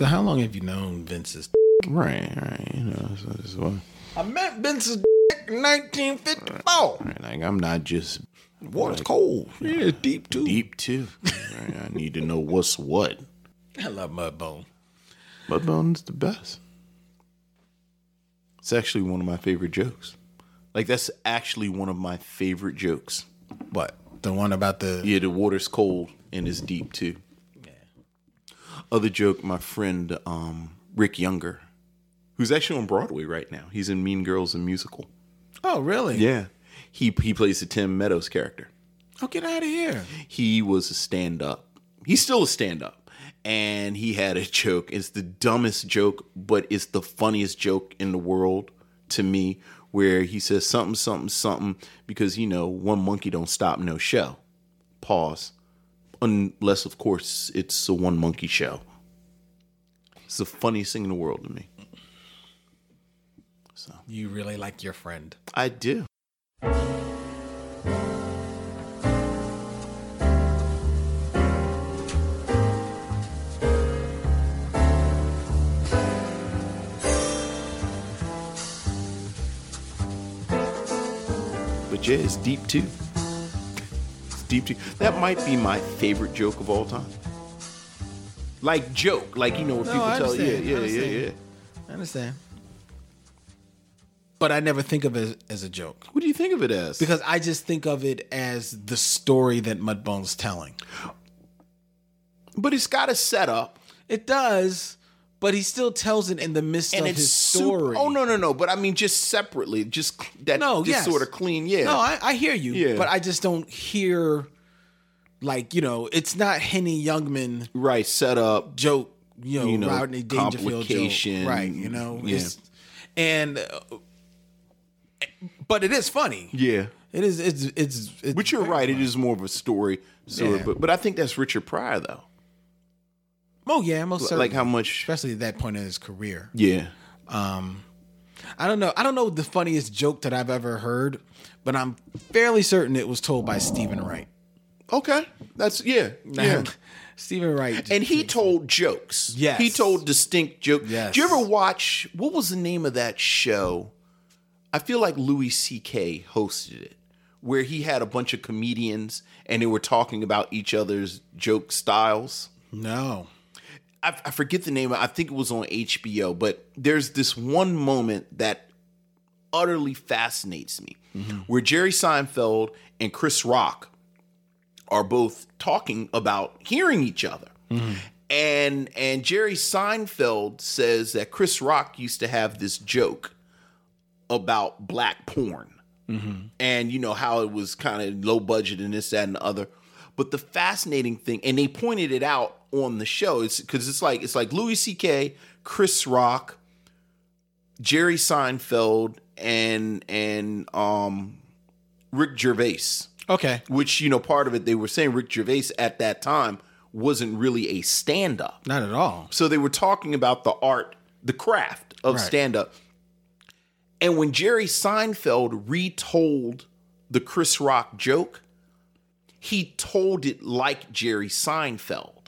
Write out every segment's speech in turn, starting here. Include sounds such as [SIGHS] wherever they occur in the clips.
So how long have you known Vince's? Right, right. You know, so this is what. I met Vince's in 1954. Right, like I'm not just Water's cold. Yeah, it's deep too. deep too. Right, I need to know what's what. I love Mudbone. Mudbone's the best. It's actually one of my favorite jokes. Like that's actually one of my favorite jokes. What? The one about the Yeah, the water's cold and it's deep too. Other joke, my friend um, Rick Younger, who's actually on Broadway right now. He's in Mean Girls and musical. Oh, really? Yeah, he he plays the Tim Meadows character. Oh, get out of here. He was a stand up. He's still a stand up. And he had a joke. It's the dumbest joke, but it's the funniest joke in the world to me, where he says something, something, something, because, you know, one monkey don't stop no show. Pause. Unless, of course, it's a one monkey show. It's the funniest thing in the world to me. So you really like your friend. I do. But yeah, it's deep too. Deep too. That might be my favorite joke of all time. Like joke, like you know what No, people tell. Yeah. Yeah, yeah, yeah. I understand. But I never think of it as, as a joke What do you think of it as? because I just think of it as the story that Mudbone's telling. but it's got a setup. It does, but he still tells it in the midst and of his super- story. oh no, no, no! But I mean, just separately, just that, No, just yes. sort of clean. Yeah, No, I, I hear you. Yeah. But I just don't hear like, you know, it's not Henny Youngman right. Set up. joke, you know, You know, Rodney Dangerfield joke. Right, you know. Yeah. And uh, but it is funny. Yeah, It is it's it's, it's but you're right. It funny. is more of a story. Sort Yeah. but but I think that's Richard Pryor though. Oh yeah, most certainly. Like how much? especially at that point in his career. Yeah. Um, I don't know. I don't know the funniest joke that I've ever heard, but I'm fairly certain it was told by Steven Wright. Okay. That's yeah. [LAUGHS] Yeah. Steven Wright. And he told jokes. Yes. He told distinct jokes. Yes. Did you ever watch what was the name of that show? I feel like Louis C.K. hosted it, where he had a bunch of comedians and they were talking about each other's joke styles. no. I, I forget the name. I think it was on HBO, but there's this one moment that utterly fascinates me mm-hmm. where Jerry Seinfeld and Chris Rock are both talking about hearing each other. Mm-hmm. And and Jerry Seinfeld says that Chris Rock used to have this joke about black porn. Mm-hmm. And you know how it was kind of low budget and this, that, and the other. But the fascinating thing, and they pointed it out on the show, it's because it's like it's like Louis C.K., Chris Rock, Jerry Seinfeld, and and um Rick Gervais Okay. which you know part of it they were saying Rick Gervais at that time wasn't really a stand up. Not at all. So they were talking about the art, the craft of Right. stand up. And when Jerry Seinfeld retold the Chris Rock joke, he told it like Jerry Seinfeld.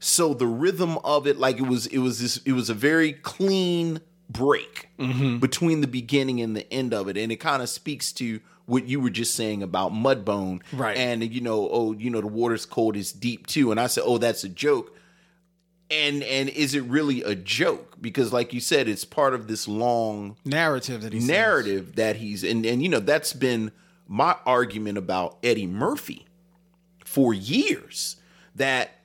So the rhythm of it like it was it was this it was a very clean break mm-hmm. between the beginning and the end of it. And it kind of speaks to what you were just saying about Mudbone. Right. and you know oh you know the water's cold is deep too. And I said oh that's a joke. And and is it really a joke? Because like you said it's part of this long Narrative that he says. narrative that he's and and you know that's been my argument about Eddie Murphy for years that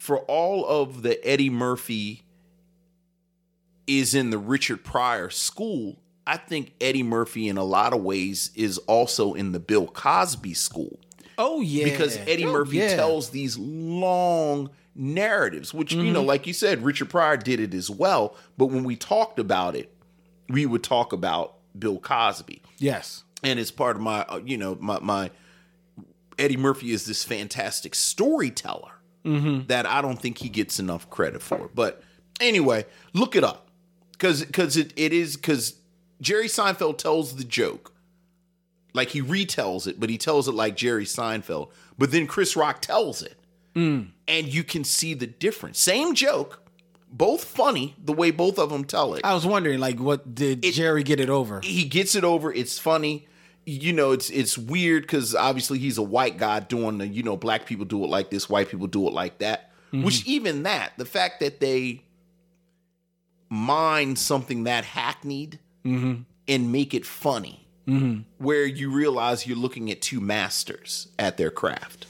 for all of the Eddie Murphy is in the Richard Pryor school I think Eddie Murphy in a lot of ways is also in the Bill Cosby school Oh yeah. because Eddie Oh, Murphy yeah. tells these long narratives, which you Mm-hmm. know, like you said, Richard Pryor did it as well. But when we talked about it, we would talk about Bill Cosby, Yes. and it's part of my, uh, you know, my my Eddie Murphy is this fantastic storyteller Mm-hmm. that I don't think he gets enough credit for. But anyway, look it up because because it, it is because Jerry Seinfeld tells the joke like he retells it, but he tells it like Jerry Seinfeld. But then Chris Rock tells it, and you can see the difference. Same joke, both funny the way both of them tell it. I was wondering, like, what did Jerry get it over? he gets it over. It's funny. You know, it's it's weird because obviously he's a white guy doing the you know black people do it like this, white people do it like that. Mm-hmm. Which even that, the fact that they mine something that hackneyed mm-hmm. and make it funny, mm-hmm. where you realize you're looking at two masters at their craft.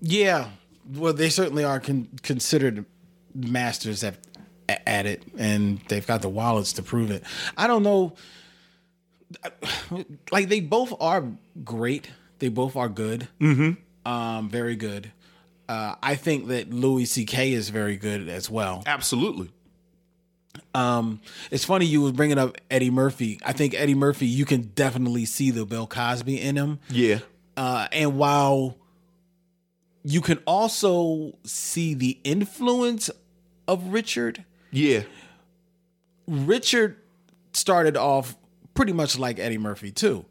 Yeah, well, they certainly are con- considered masters at at it, and they've got the wallets to prove it. I don't know, [SIGHS] like they both are great. They both are good. Mm-hmm. Um, very good. Uh, I think that Louis C.K. is very good as well. Absolutely. Um, it's funny you was bringing up Eddie Murphy. I think Eddie Murphy, you can definitely see the Bill Cosby in him. Yeah. Uh, and while you can also see the influence of Richard, Yeah. Richard started off pretty much like Eddie Murphy too.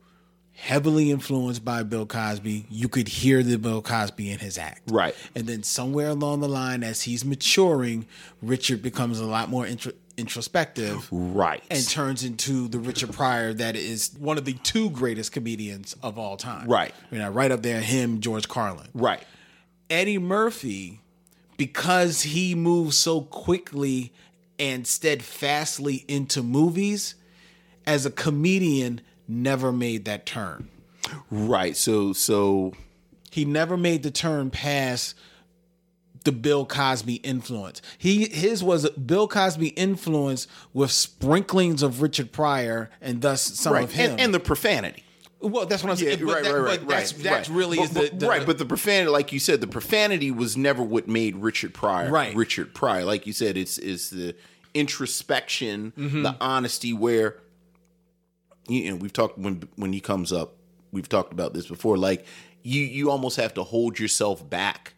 Heavily influenced by Bill Cosby. You could hear the Bill Cosby in his act. Right. And then somewhere along the line, as he's maturing, Richard becomes a lot more intro- introspective Right. and turns into the Richard Pryor that is one of the two greatest comedians of all time. Right. You know, right up there, him, George Carlin. right. Eddie Murphy, because he moves so quickly and steadfastly into movies, as a comedian, never made that turn. Right. So so He never made the turn past the Bill Cosby influence. He his was Bill Cosby influence with sprinklings of Richard Pryor and thus some right. of him. And, and the profanity. well, that's what I'm saying. Right, that- right, that's, that's right. really But- is the, the right. But the profanity, like you said, the profanity was never what made Richard Pryor. Right. Richard Pryor, like you said, it's is the introspection, Mm-hmm. the honesty. Where you know we've talked when when he comes up, we've talked about this before. Like you you almost have to hold yourself back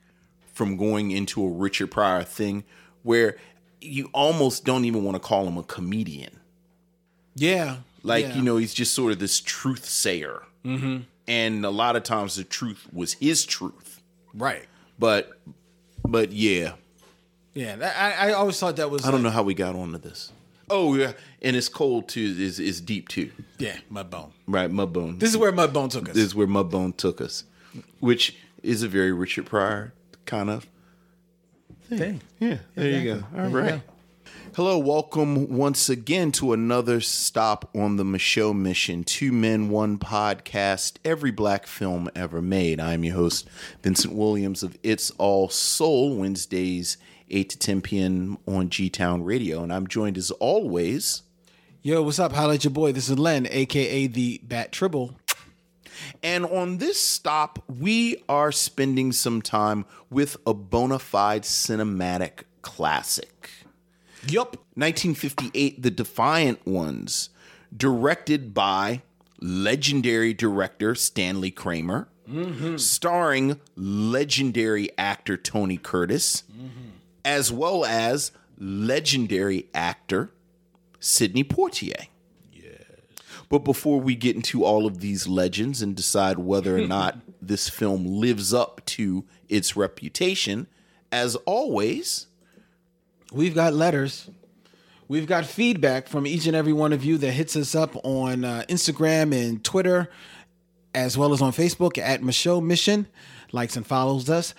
from going into a Richard Pryor thing where you almost don't even want to call him a comedian. yeah, Like, yeah. you know, he's just sort of this truth sayer. Mm-hmm. And a lot of times the truth was his truth. right. But, but yeah, Yeah, I, I always thought that was. I don't know how we got onto this. Oh, yeah. And it's cold too, is, is deep too. Yeah, Mudbone. Right. Mudbone. This is where Mudbone took us. This is where Mudbone took us, which is a very Richard Pryor kind of thing. Yeah, there you go. All right. Hello, welcome once again to another stop on the Micheaux Mission. Two Men, One Podcast, every black film ever made. I'm your host, Vincent Williams of It's All Soul, Wednesdays, 8 to 10 p.m. on G Town Radio. And I'm joined as always. Yo, what's up? At your boy. This is Len, aka the Bat Tribble. And on this stop, we are spending some time with a bona fide cinematic classic. Yup. 1958, The Defiant Ones, directed by legendary director Stanley Kramer, mm-hmm. starring legendary actor Tony Curtis, mm-hmm. As well as legendary actor Sidney Poitier. But before we get into all of these legends and decide whether or not [LAUGHS] this film lives up to its reputation, as always, We've got letters. We've got feedback from each and every one of you that hits us up on uh, Instagram and Twitter, as well as on Facebook at Micheaux Mission, likes and follows us.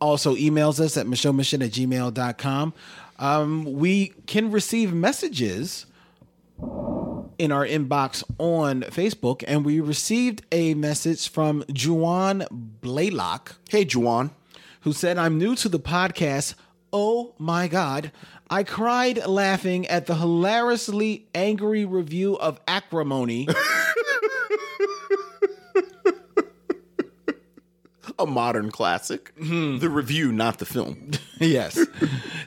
Also emails us at Mission at gmail.com. Um, we can receive messages in our inbox on Facebook, and we received a message from Juan Blaylock hey, Juwan. who said, I'm new to the podcast. Oh my God. I cried laughing at the hilariously angry review of Acrimony. [LAUGHS] a modern classic. Mm-hmm. The review, not the film. [LAUGHS] [LAUGHS] yes.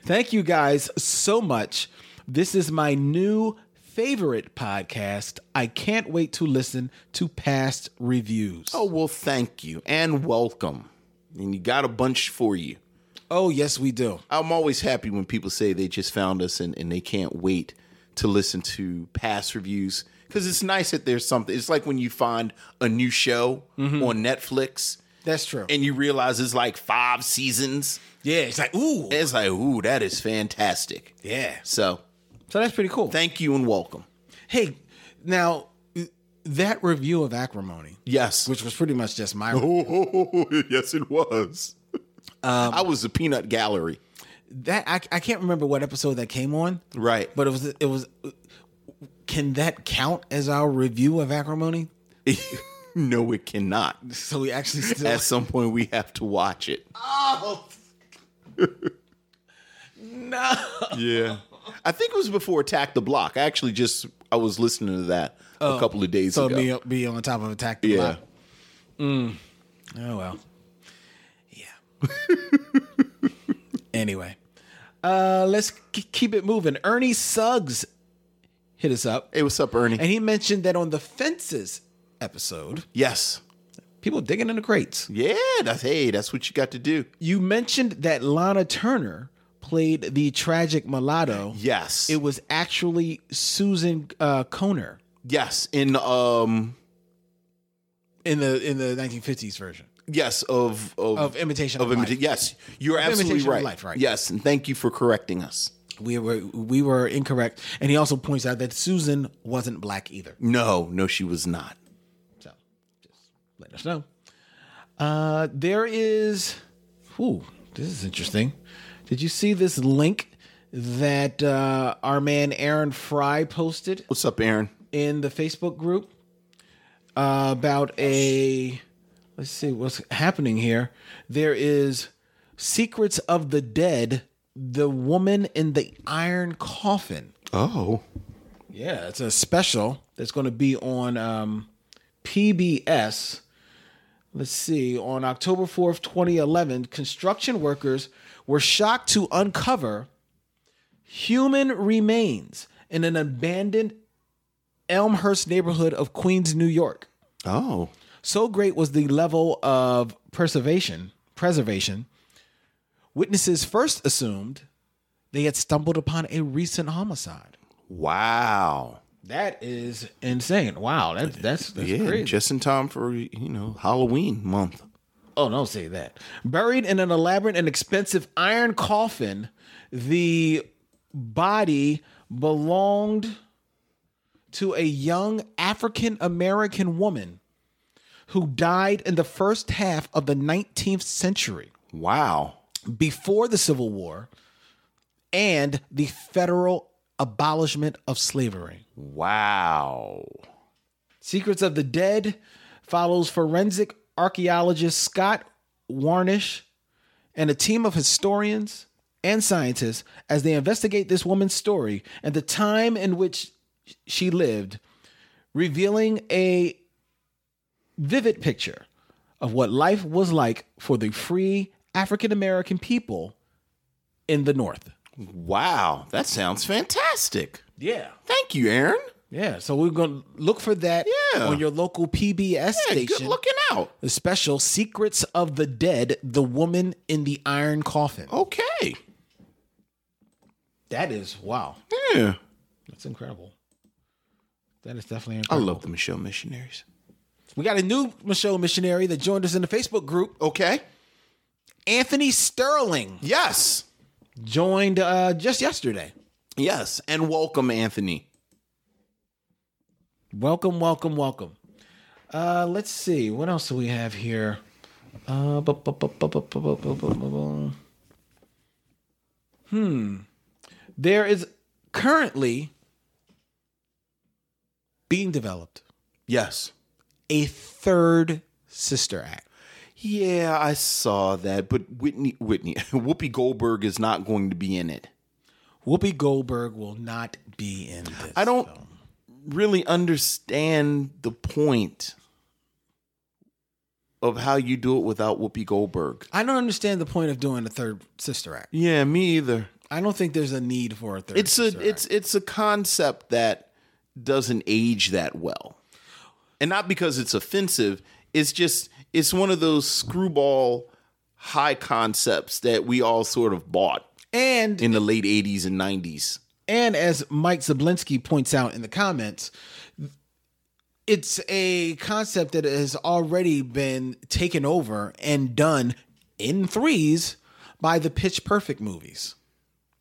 Thank you guys so much. This is my new favorite podcast. I can't wait to listen to past reviews. Oh, well, thank you and welcome. And you got a bunch for you. Oh, yes, we do. I'm always happy when people say they just found us and, and they can't wait to listen to past reviews because it's nice that there's something. It's like when you find a new show mm-hmm. on Netflix That's true. and you realize it's like five seasons Yeah, it's like ooh, It's like, ooh, that is fantastic. yeah. So So that's pretty cool. thank you and welcome. hey, now that review of Acrimony, Yes. which was pretty much just my Oh, [LAUGHS] yes, it was. Um, I was the peanut gallery. that I, I can't remember what episode that came on, Right. but it was it was. Can that count as our review of Acrimony? [LAUGHS] [LAUGHS] no, it cannot. So we actually still At some point, we have to watch it. [LAUGHS] oh [LAUGHS] no. Yeah. I think it was before Attack the Block. I actually just I was listening to that a couple of days So ago. be be on top of attack. The yeah. Block. Oh well. Yeah. anyway, uh, let's k- keep it moving. Ernie Suggs hit us up, Hey, what's up, Ernie? and he mentioned that on the fences episode, yes. people digging in the crates. Yeah, that's hey, that's what you got to do. You mentioned that Lana Turner played the tragic mulatto. Yes. It was actually Susan uh, Kohner yes. In um in the in the 1950s version yes, of of, of Imitation of, of Life. imita- yes. You're absolutely Imitation of right. Life, right. Yes, and thank you for correcting us. We were we were incorrect, and he also points out that Susan wasn't black either. No, no, she was not. Let us know. Uh, there is, ooh, this is interesting. Did you see this link that uh, our man Aaron Fry posted What's up, Aaron? in the Facebook group uh, about a? Let's see what's happening here. There is Secrets of the Dead. The woman in the iron coffin. Oh. Yeah, it's a special that's going to be on um, PBS. Let's see, on October 4th, 2011, construction workers were shocked to uncover human remains in an abandoned Elmhurst neighborhood of Queens, New York. Oh. So great was the level of preservation, preservation. Witnesses first assumed they had stumbled upon a recent homicide. Wow. That is insane. Wow, that, that's that's yeah, crazy. just in time for you know Halloween month. oh, don't say that. Buried in an elaborate and expensive iron coffin, the body belonged to a young African American woman who died in the first half of the 19th century Wow. before the Civil War and the federal abolishment of slavery. Wow. Secrets of the Dead follows forensic archaeologist Scott Warnasch and a team of historians and scientists as they investigate this woman's story and the time in which she lived, revealing a vivid picture of what life was like for the free African American people in the North. Wow. That sounds fantastic. Yeah. Thank you, Aaron. Yeah. So we're going to look for that Yeah. on your local PBS Yeah, station. good looking out. The special Secrets of the Dead, The Woman in the Iron Coffin. Okay. That is, wow. Yeah. That's incredible. That is definitely incredible. I love the Micheaux missionaries. We got a new Micheaux missionary that joined us in the Facebook group. Okay. Anthony Sterling Yes joined uh, just yesterday. Yes, and welcome, Anthony. Welcome, welcome, welcome. Uh, let's see. What else do we have here? Uh, hmm. There is currently being developed. Yes. A third sister act. Yeah, I saw that, but Whitney, Whitney, [LAUGHS] Whoopi Goldberg is not going to be in it. Whoopi Goldberg will not be in this. I don't film. really understand the point of how you do it without Whoopi Goldberg. I don't understand the point of doing a third Sister Act. Yeah, me either. I don't think there's a need for a third. It's a it's Act. it's a concept that doesn't age that well. And not because it's offensive, it's just it's one of those screwball high concepts that we all sort of bought and in the late 80s and 90s. And as Mike Zablinski points out in the comments, it's a concept that has already been taken over and done in threes by the Pitch Perfect movies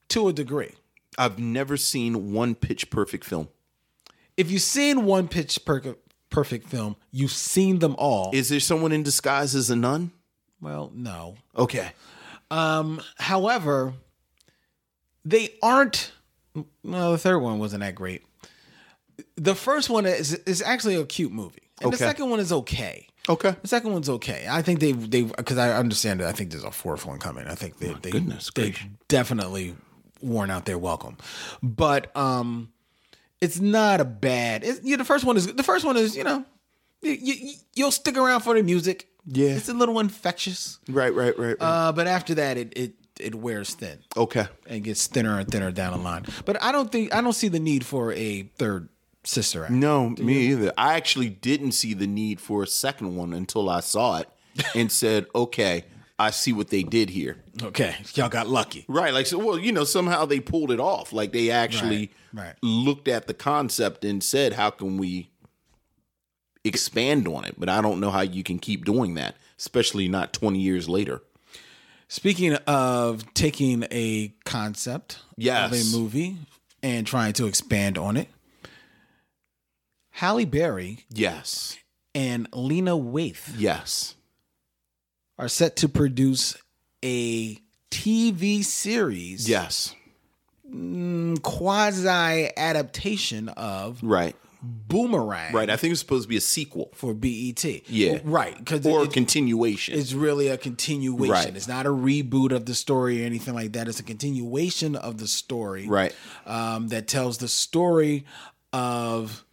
to a degree. I've never seen one pitch perfect film. If you've seen one Pitch Perfect perfect film, you've seen them all. Is there someone in disguise as a nun? well, no. Okay. Um, however, they aren't. No, the third one wasn't that great. The first one is is actually a cute movie, and the second one is okay. Okay. The second one's okay. I think they they because I understand it. I think there's a fourth one coming. I think they they goodness they definitely worn out their welcome, but um, it's not a bad. It's, you know, the first one is the first one is you know you, you you'll stick around for the music. Yeah. it's a little infectious. Right, right, right, right. Uh, but after that, it it it wears thin okay. and gets thinner and thinner down the line. But I don't think I don't see the need for a third sister act. No, me either. I actually didn't see the need for a second one until I saw it and said, okay, I see what they did here. Okay, y'all got lucky. Right. Like, so, well, you know, somehow they pulled it off. Like, they actually Right, right. looked at the concept and said, how can we expand on it? But I don't know how you can keep doing that, especially not 20 years later. Speaking of taking a concept Yes. of a movie and trying to expand on it, Halle Berry Yes. and Lena Waithe Yes. Are set to produce a TV series, Yes. quasi adaptation of Right. Boomerang, Right. I think it's supposed to be a sequel for BET. Yeah. right. Because or a it, continuation. it's really a continuation. Right. It's not a reboot of the story or anything like that. It's a continuation of the story. Right. um, that tells the story of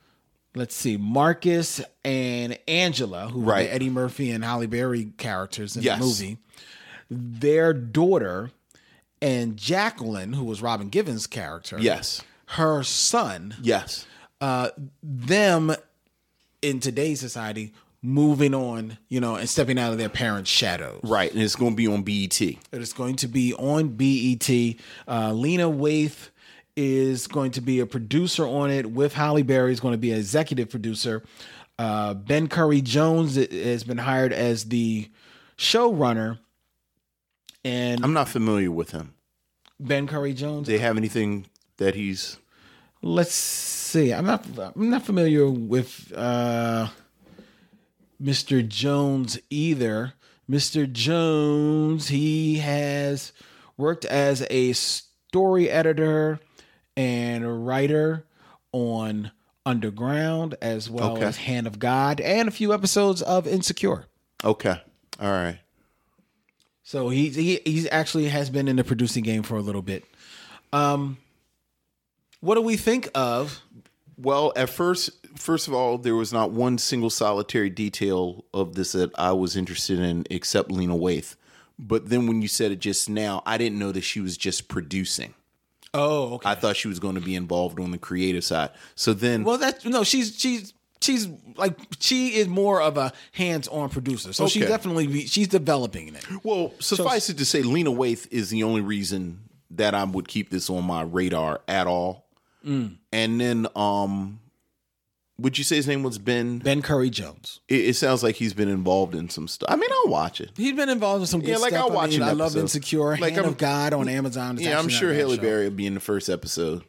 let's see Marcus and Angela, who were Right. the Eddie Murphy and Halle Berry characters in Yes. the movie. Their daughter and Jacqueline, who was Robin Givens' character, Yes. her son, Yes. uh, them in today's society moving on, you know, and stepping out of their parents' shadows. Right. And it's going to be on BET. It is going to be on BET. Uh, Lena Waithe is going to be a producer on it with Halle Berry is going to be an executive producer. Uh, ben Cory Jones has been hired as the showrunner, and I'm not familiar with him. Ben Cory Jones. Do they have anything that he's Let's see. I'm not. I'm not familiar with uh, Mr. Jones either. Mr. Jones. He has worked as a story editor and a writer on Underground, as well Okay. as Hand of God, and a few episodes of Insecure. okay? All right. So he he he's actually has been in the producing game for a little bit. Um, what do we think of? Well, at first, first of all, there was not one single solitary detail of this that I was interested in, except Lena Waithe. But then when you said it just now, I didn't know that she was just producing. Oh, okay. I thought she was going to be involved on the creative side. So then, Well, that's no. She's she's she's like she is more of a hands-on producer. So she Okay. definitely be, she's developing it. well, suffice it to say, Lena Waithe is the only reason that I would keep this on my radar at all. Mm. And then, um, would you say his name was Ben? Ben Cory Jones. It, it sounds like he's been involved in some stuff. I mean, I'll watch it. He's been involved in some good Yeah, like, stuff. I'll watch I, mean, an I love. Insecure, Like, Hand I'm- of God on Amazon. It's Yeah, I'm sure not a bad Halle. Berry will be in the first episode.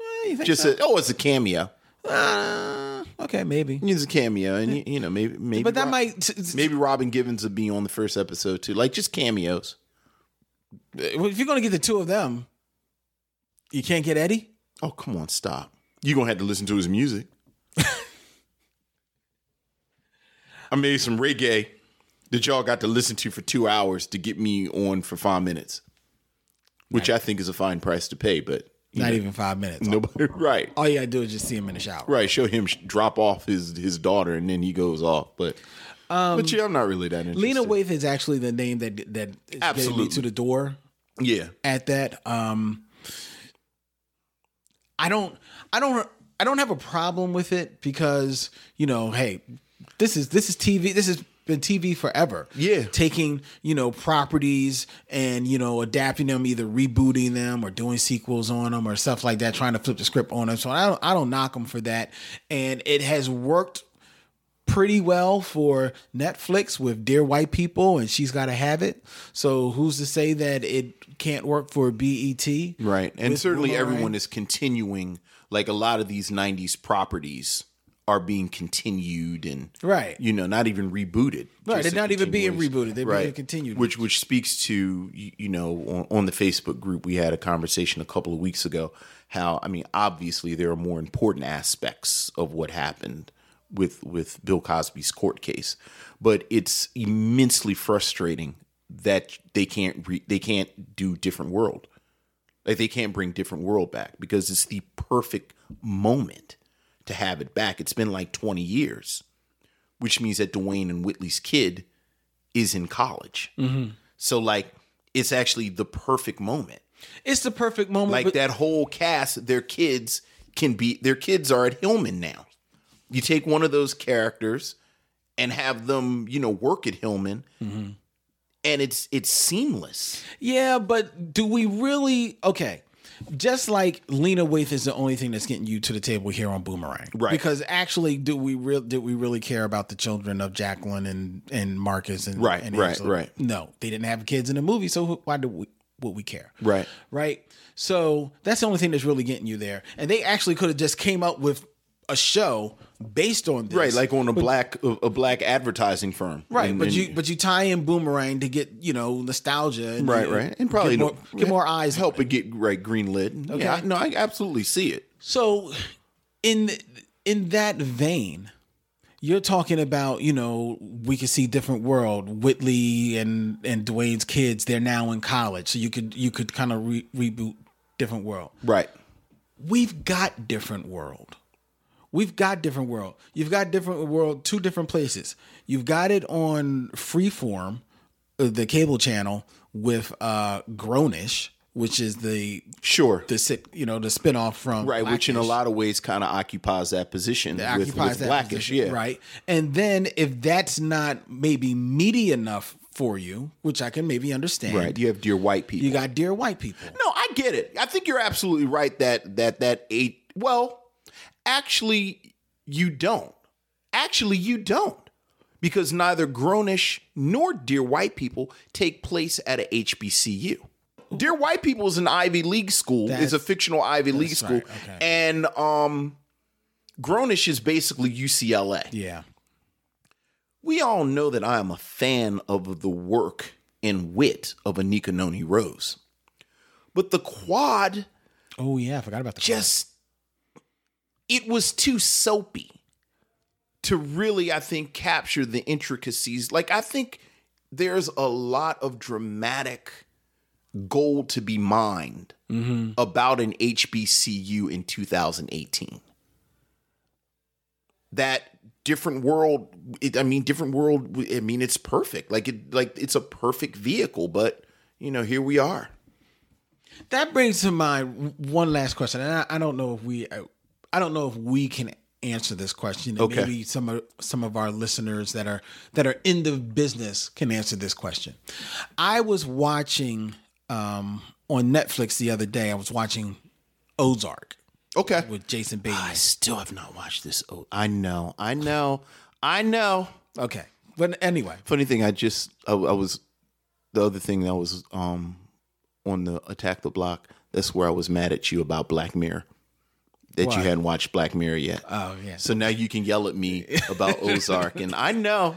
Eh, you think Just so? a, oh, it's a cameo. Uh, okay, maybe. It's a cameo, and you, you know maybe maybe But that Rob- might maybe Robin Givens will be on the first episode too. Like just cameos. if you're gonna get the two of them, you can't get Eddie. Oh come on, stop! You're gonna have to listen to his music. I made some reggae that y'all got to listen to for two hours to get me on for five minutes, which I think is a fine price to pay. But Not know, even five minutes. nobody [LAUGHS] right. All you gotta do is just see him in the shower. Right, show him drop off his his daughter, and then he goes off. But but yeah, I'm not really that interested. Lena Waithe is actually the name that that is getting me to the door yeah, at that. Um, I don't, I don't, I don't have a problem with it because you know, hey, this is this is TV. This has been TV forever. Yeah. taking you know properties and you know adapting them, either rebooting them or doing sequels on them or stuff like that, trying to flip the script on them. So I don't, I don't knock them for that, and it has worked pretty well for Netflix with Dear White People, and she's got to have it. So who's to say that it can't work for BET? Right. And certainly Boomerang? everyone is continuing like a lot of these 90s properties are being continued and Right. you know not even rebooted Right, they're not even being rebooted. They're being continued. which which speaks to you you know on, on the facebook group we had a conversation a couple of weeks ago how i mean obviously there are more important aspects of what happened with with bill cosby's court case but it's immensely frustrating that they can't re, they can't do different world like they can't bring different world back because it's the perfect moment to have it back. It's been like 20 years, which means that Dwayne and Whitley's kid is in college. Mm-hmm. So like it's actually the perfect moment. It's the perfect moment. Like but- that whole cast, their kids can be their kids are at Hillman now. You take one of those characters and have them, you know, work at Hillman. Mm-hmm. And it's it's seamless. Yeah, but do we really? Okay, just like Lena Waithe is the only thing that's getting you to the table here on Boomerang, Right. Because actually, do we real did we really care about the children of Jacqueline and and Marcus and Right, and right, Angela? right. No, they didn't have kids in the movie, so why do we would we care? Right. right. So that's the only thing that's really getting you there, and they actually could have just came up with a show based on this, Right, like on a black a, a black advertising firm. Right, And- but and- you but you tie in Boomerang to get you know nostalgia, and, right, right, and probably get more, get more eyes. on help it. it get right green lit. Okay, yeah, I, no, I absolutely see it. So, in in that vein, you're talking about you know we could see different world. Whitley and and Dwayne's kids they're now in college, so you could you could kind of re- reboot different world. Right, We've got different world. We've got different world. You've got different world, two different places. You've got it on Freeform, uh, the cable channel with uh Grownish, which is the sure, the sit, you know, the spinoff from right, which in a lot of ways kind of occupies that position That with, occupies with that Blackish. position, Yeah, right. And then if that's not maybe meaty enough for you, which I can maybe understand, right. You have dear white people. You got dear white people. No, I get it. I think you're absolutely right that that that eight. Well, actually, you don't. Actually, you don't, because neither Grownish nor Dear White People take place at a HBCU. Dear White People is an Ivy League school. is a fictional Ivy League school, right, okay. and um, Grownish is basically UCLA. Yeah. We all know that I am a fan of the work and wit of Anika Noni Rose, but the quad Oh yeah, I forgot about the just it was too soapy to really i think capture the intricacies. Like i think there's a lot of dramatic gold to be mined mm-hmm. about an hbcu in 2018 that different world it, i mean different world i mean it's perfect. Like it like it's a perfect vehicle but you know here we are. That brings to mind one last question, and I, I don't know if we, uh, I don't know if we can answer this question. And Okay. Maybe some of some of our listeners that are that are in the business can answer this question. I was watching um, on Netflix the other day. I was watching Ozark okay with Jason Bateman. I still have not watched this. I know, I know, I know. Okay, but anyway, Funny thing, I just I, I was the other thing that was um on the attack the block. That's where I was mad at you about Black Mirror. That Why? you hadn't watched Black Mirror yet. oh yeah, So now you can yell at me [LAUGHS] about Ozark, and I know,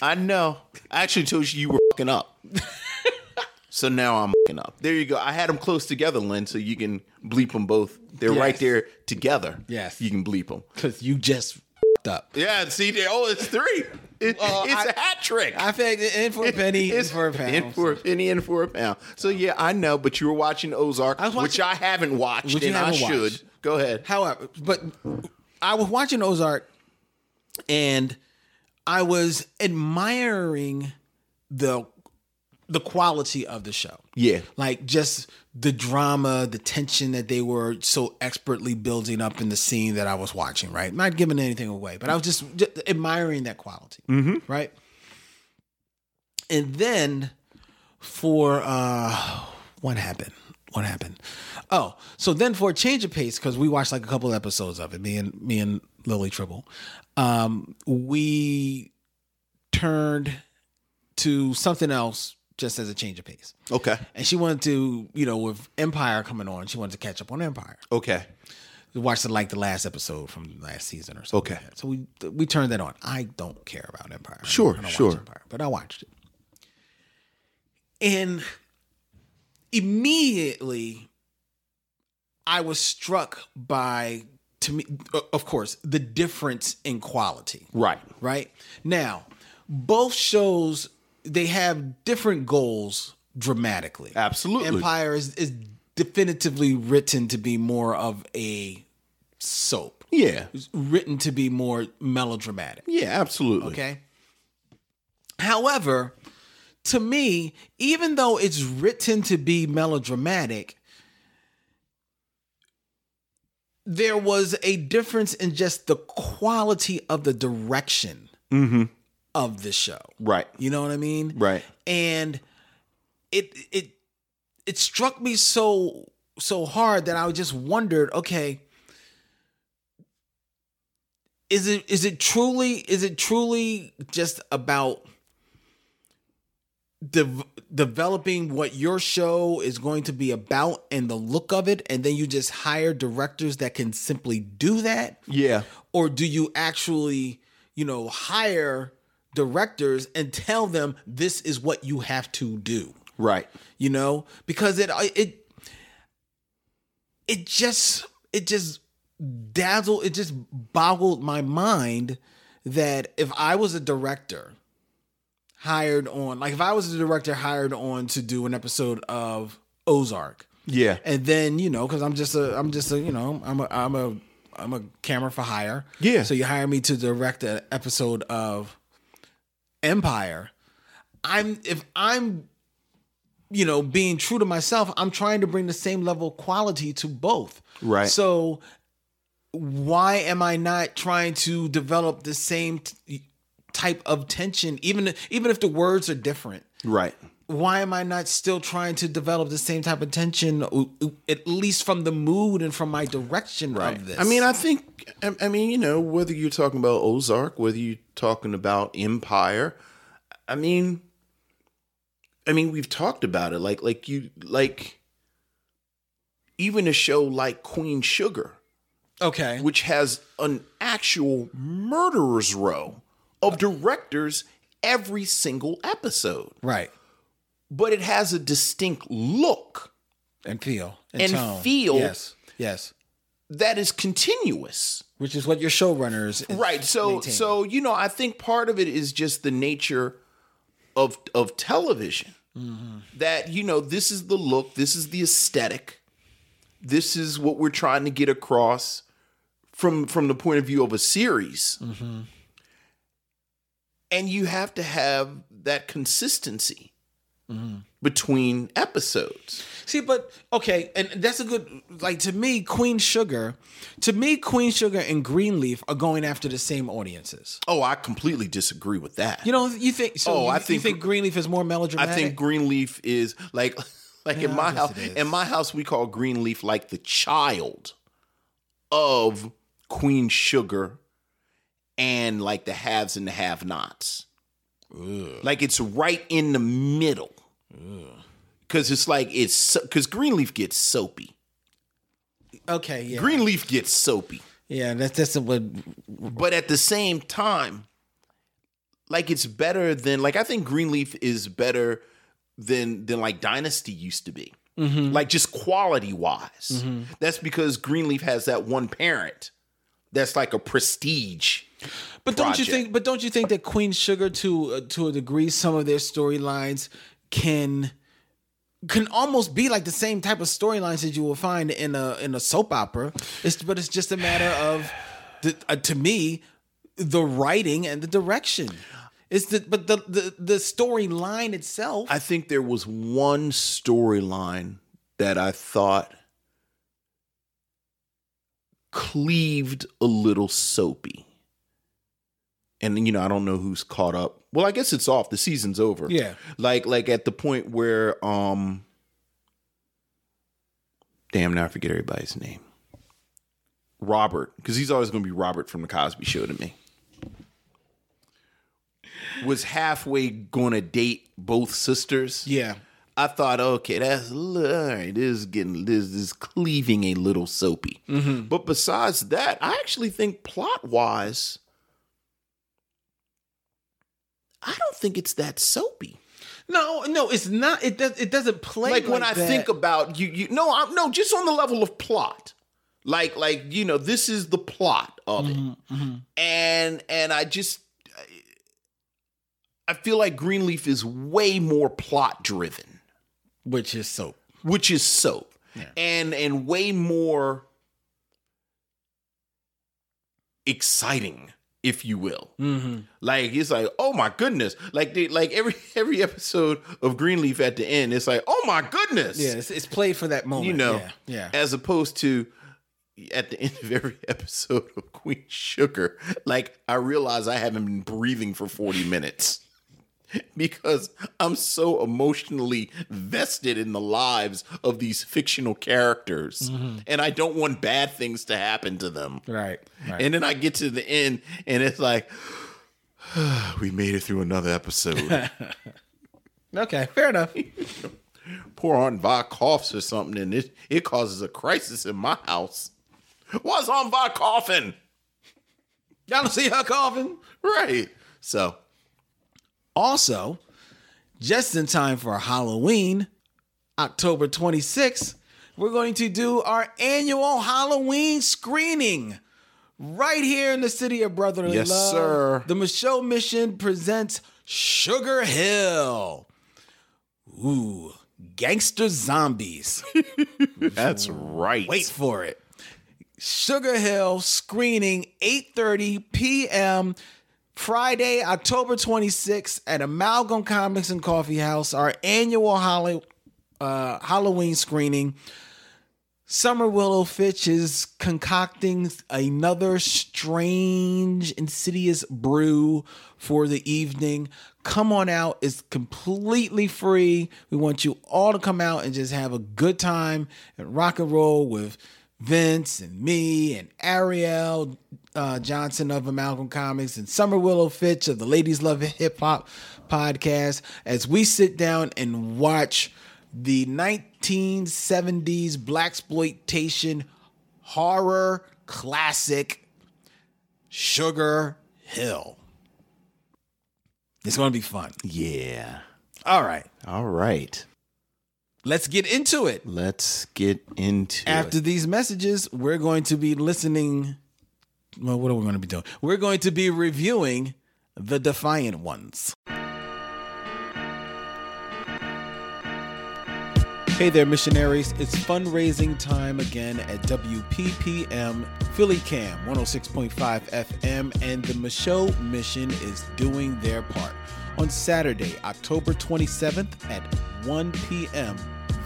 I know. I actually told you you were fucking up. [LAUGHS] So now I'm fucking up. There you go. I had them close together, Lynn, so you can bleep them both. They're right there together. Yes. you can bleep them. because you just up. Yeah, see, oh, it's three. It- Well, it's I- a hat trick. I think in for a penny, in It's for a pound. In for a penny, in for a pound. So yeah, I know, but you were watching Ozark, I was which I haven't watched, and I haven't should. Go ahead. However, but I was watching Ozark and I was admiring the the quality of the show. Yeah, Like just the drama, the tension that they were so expertly building up in the scene that I was watching, right? Not giving anything away, but I was just, just admiring that quality. Right? And then for uh what happened? What happened? Oh, so then for a change of pace, because we watched like a couple of episodes of it, me and me and Lily Tribble, um, we turned to something else just as a change of pace. Okay. And she wanted to, you know, with Empire coming on, she wanted to catch up on Empire. Okay. We watched like the last episode from last season or something. Okay. like. So we we turned that on. I don't care about Empire. I Sure, don't- I don't sure. Empire, but I watched it. And immediately I was struck by to me of course the difference in quality Right. right now both shows they have different goals dramatically Absolutely. empire is, is definitively written to be more of a soap Yeah. it's written to be more melodramatic Yeah, absolutely. okay however to me even though it's written to be melodramatic there was a difference in just the quality of the direction mm-hmm. of the show Right. you know what i mean Right. and it it it struck me so so hard that I just wondered, okay, is it is it truly is it truly just about de- developing what your show is going to be about and the look of it and then you just hire directors that can simply do that Yeah. or do you actually you know hire directors and tell them this is what you have to do Right. you know because it uh, it it just it just dazzled it just boggled my mind that if i was a director hired on like if i was a director hired on to do an episode of ozark Yeah. and then you know because i'm just a i'm just a you know i'm a i'm a i'm a camera for hire Yeah. so you hire me to direct an episode of empire i'm if i'm you know being true to myself i'm trying to bring the same level of quality to both Right. so why am i not trying to develop the same t- type of tension even even if the words are different Right. why am I not still trying to develop the same type of tension, at least from the mood and from my direction of this? I mean, I think, I, I mean, you know, whether you're talking about Ozark, whether you're talking about Empire, I mean, I mean, we've talked about it. Like, like you, like, even a show like Queen Sugar, okay, which has an actual murderer's row of directors every single episode, right, but it has a distinct look and feel. And tone. feel- yes, yes, that is continuous. which is what your showrunners right. So maintaining. so you know i think part of it is just the nature of of television. Mm-hmm. That you know this is the look this is the aesthetic this is what we're trying to get across from from the point of view of a series mm-hmm. And you have to have that consistency between episodes See, but okay, and that's a good like to me. Queen Sugar, to me, Queen Sugar and Greenleaf are going after the same audiences. oh i completely disagree with that You know, you think? So Oh, you, I you think- think Greenleaf is more melodramatic. I think Greenleaf is like [LAUGHS] like in my house. In my house, we call Greenleaf like the child of Queen Sugar and like the haves and the have-nots. Like it's right in the middle. Cause it's like it's because Greenleaf gets soapy. okay, yeah, Greenleaf gets soapy, yeah. That's that's what. but at the same time, like it's better than like I think Greenleaf is better than than like Dynasty used to be. Mm-hmm. Like just quality wise. Mm-hmm. That's because Greenleaf has that one parent that's like a prestige. But don't you think? But don't you think that Queen Sugar, to uh, to a degree, some of their storylines can can almost be like the same type of storylines that you will find in a in a soap opera. It's but it's just a matter of the, uh, to me the writing and the direction. It's the but the the, the storyline itself. I think there was one storyline that I thought cleaved a little soapy. And you know, I don't know who's caught up. Well, I guess it's off. The season's over. Yeah. Like like at the point where um damn now I forget everybody's name. Robert, because he's always going to be Robert from the Cosby Show to me, was halfway going to date both sisters. Yeah. I thought, okay, that's all right. This is getting this is cleaving a little soapy. Mm-hmm. But besides that, I actually think plot wise, I don't think it's that soapy. No, no, it's not. It does. It doesn't play like when I that. think about you, you no, I'm no, just on the level of plot. Like, like you know, this is the plot of it, mm-hmm, mm-hmm. and and I just, I feel like Greenleaf is way more plot driven, which is soap. which is soap, Yeah. and and way more exciting, if you will. Mm-hmm. Like it's like, oh my goodness! Like they, like every [LAUGHS] every episode of Greenleaf at the end, it's like, oh my goodness! Yeah, it's, it's played for that moment. you know, Yeah. yeah. as opposed to at the [LAUGHS] end of every episode of Queen Sugar, like I realize I haven't been breathing for 40 minutes [LAUGHS] because I'm so emotionally vested in the lives of these fictional characters mm-hmm. and I don't want bad things to happen to them. Right. Right. And then I get to the end and it's like, [SIGHS] we made it through another episode. [LAUGHS] okay. Fair enough. [LAUGHS] poor Aunt Vi coughs or something, and it, it causes a crisis in my house. Why's Aunt Vi coughing? Y'all don't see her coughing. Right. So, Also, just in time for Halloween, October 26th, we're going to do our annual Halloween screening right here in the city of Brotherly Yes, Love. sir. The Micheaux Mission presents Sugar Hill. Ooh, gangster zombies. [LAUGHS] that's right. Wait for it. Sugar Hill screening 8:30 p.m. Friday, October 26th at Amalgam Comics and Coffee House, our annual Holly, uh, Halloween screening. Summer Willow Fitch is concocting another strange, insidious brew for the evening. Come on out. It's completely free. We want you all to come out and just have a good time and rock and roll with Vince and me and Ariel uh, Johnson of Amalgam Comics and Summer Willow Fitch of the Ladies Love Hip Hop podcast as we sit down and watch the 1970s black exploitation horror classic Sugar Hill. It's going to be fun. Yeah. All right, All right. Let's get into it. Let's get into it. After it. these messages, we're going to be listening. Well, what are we going to be doing? We're going to be reviewing The Defiant Ones. Hey there, missionaries. It's fundraising time again at WPPM Philly Cam 106.5 FM, and the Micheaux Mission is doing their part. On Saturday, October 27th at 1 p.m.,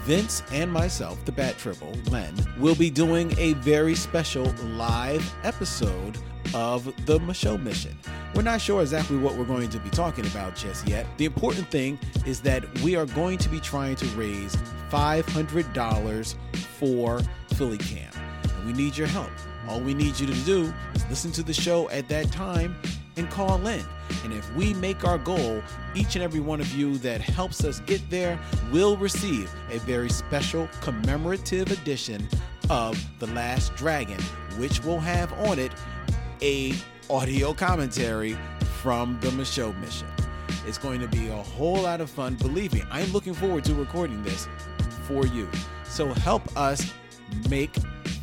Vince and myself, the Bat Triple, Len, will be doing a very special live episode of the Micheaux Mission. We're not sure exactly what we're going to be talking about just yet. The important thing is that we are going to be trying to raise $500 for Philly Cam. And we need your help. All we need you to do is listen to the show at that time and call in. And if we make our goal, each and every one of you that helps us get there will receive a very special commemorative edition of The Last Dragon, which will have on it a audio commentary from the Micheaux mission. It's going to be a whole lot of fun. Believe me, I'm looking forward to recording this for you. So help us make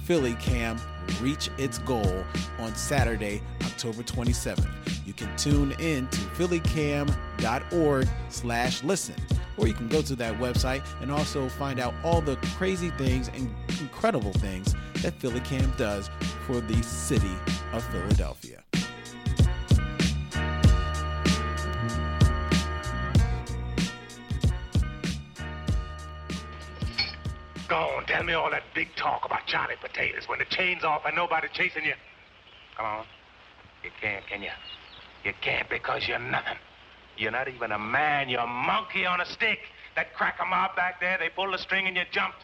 Philly Cam reach its goal on Saturday, October 27th. You can tune in to phillycam.org slash listen, or you can go to that website and also find out all the crazy things and incredible things that Philly Cam does for the city of Philadelphia. Go on, tell me all that big talk about Johnny Potatoes when the chain's off and nobody chasing you. Come on. You can't, can you? You can't because you're nothing. You're not even a man. You're a monkey on a stick. That cracker mob back there, they pulled the string and you jumped.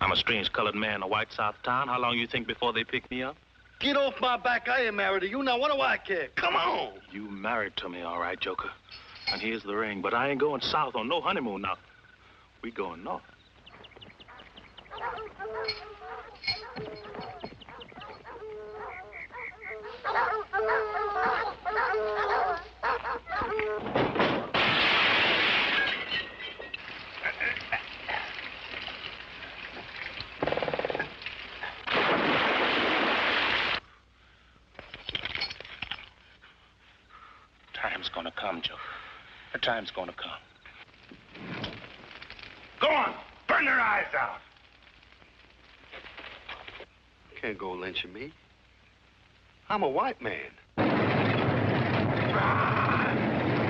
I'm a strange colored man in a white South town. How long you think before they pick me up? Get off my back. I ain't married to you. Now, what do I care? Come on. You married to me, all right, Joker. And here's the ring. But I ain't going south on no honeymoon now. We going north. Time's gonna come, Joker. The time's gonna come. Go on! Burn their eyes out! Can't go lynching me. I'm a white man. Run!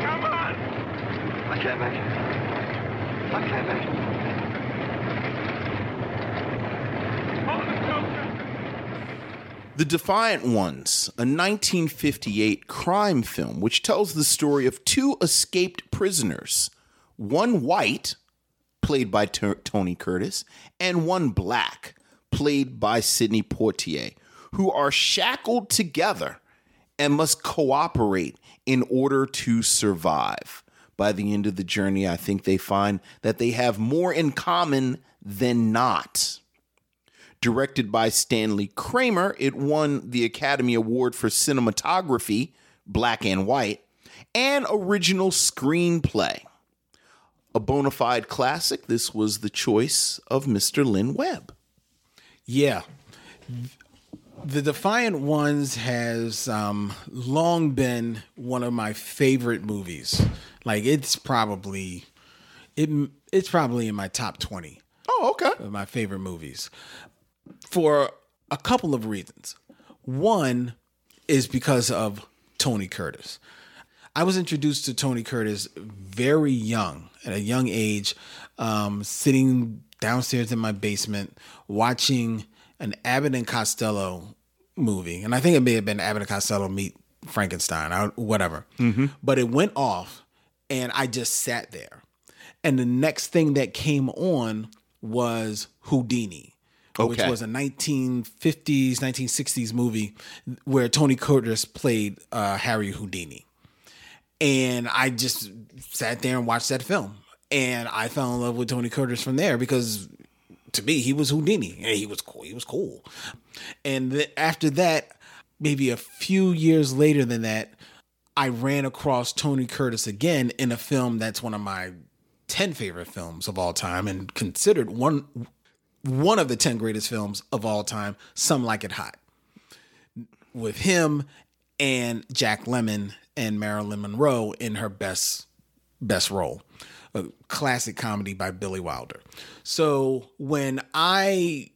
Come on! I can't make it. I can't make it. Hold the Joker! The Defiant Ones, a 1958 crime film which tells the story of two escaped prisoners, one white, played by T- Tony Curtis, and one black, played by Sidney Poitier, who are shackled together and must cooperate in order to survive. By the end of the journey, I think they find that they have more in common than not directed by Stanley Kramer. It won the Academy Award for Cinematography, Black and White, and Original Screenplay. A bona fide classic, this was the choice of Mr. Len Webb. Yeah. The Defiant Ones has um, long been one of my favorite movies. Like it's probably it it's probably in my top 20 Oh, okay. of my favorite movies for a couple of reasons. One is because of Tony Curtis. I was introduced to Tony Curtis very young, at a young age, um, sitting downstairs in my basement watching an Abbott and Costello movie, and I think it may have been Abbott and Costello meet Frankenstein, or whatever. But it went off, and I just sat there. And the next thing that came on was Houdini, which was a 1950s, 1960s movie where Tony Curtis played uh, Harry Houdini. And I just sat there and watched that film. And I fell in love with Tony Curtis from there because to me, he was Houdini. And he was cool. He was cool. And th- after that, maybe a few years later than that, I ran across Tony Curtis again in a film that's one of my 10 favorite films of all time and considered one one of the 10 greatest films of all time, Some Like It Hot. With him and Jack Lemmon and Marilyn Monroe in her best best role. A classic comedy by Billy Wilder. So when I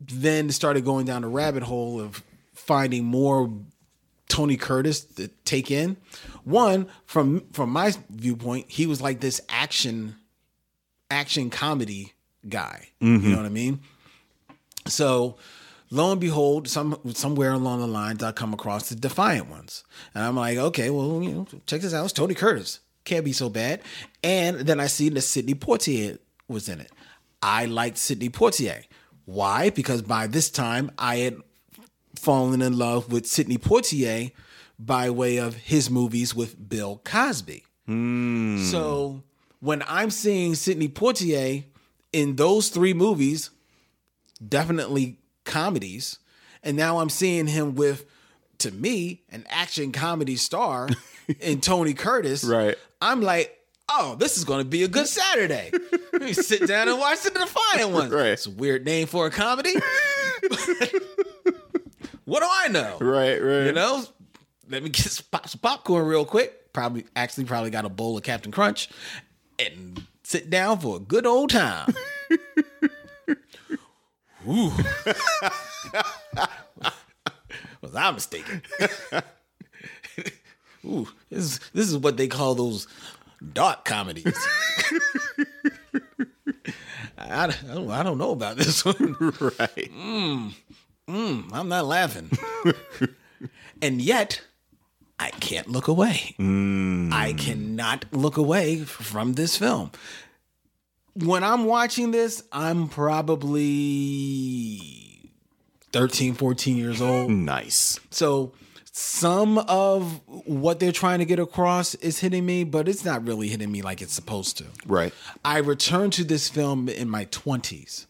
then started going down the rabbit hole of finding more Tony Curtis to take in. One, from from my viewpoint, he was like this action action comedy guy. Mm-hmm. You know what I mean? So lo and behold, some somewhere along the lines I come across the Defiant ones. And I'm like, okay, well, you know, check this out. It's Tony Curtis. Can't be so bad. And then I see that Sidney Poitier was in it. I liked Sidney Poitier. Why? Because by this time I had fallen in love with Sidney Poitier by way of his movies with Bill Cosby. Hmm. So when I'm seeing Sidney Poitier in those three movies, definitely comedies, and now I'm seeing him with, to me, an action comedy star [LAUGHS] in Tony Curtis. Right. I'm like, oh, this is going to be a good Saturday. Let [LAUGHS] me sit down and watch the Defiant Ones. Right. It's a weird name for a comedy. [LAUGHS] what do I know? Right, right. You know, let me get pop, some popcorn real quick. Probably, actually, probably got a bowl of Captain Crunch and sit down for a good old time. [LAUGHS] Ooh. [LAUGHS] Was I mistaken? [LAUGHS] Ooh, this is, this is what they call those dark comedies. I, I, don't, I don't know about this one. right. Mm, mm, I'm not laughing. and yet, I can't look away. I mm. cannot look away from this film. when I'm watching this, I'm probably 13, 14 years old. Nice. So some of what they're trying to get across is hitting me, but it's not really hitting me like it's supposed to. Right. I returned to this film in my 20s.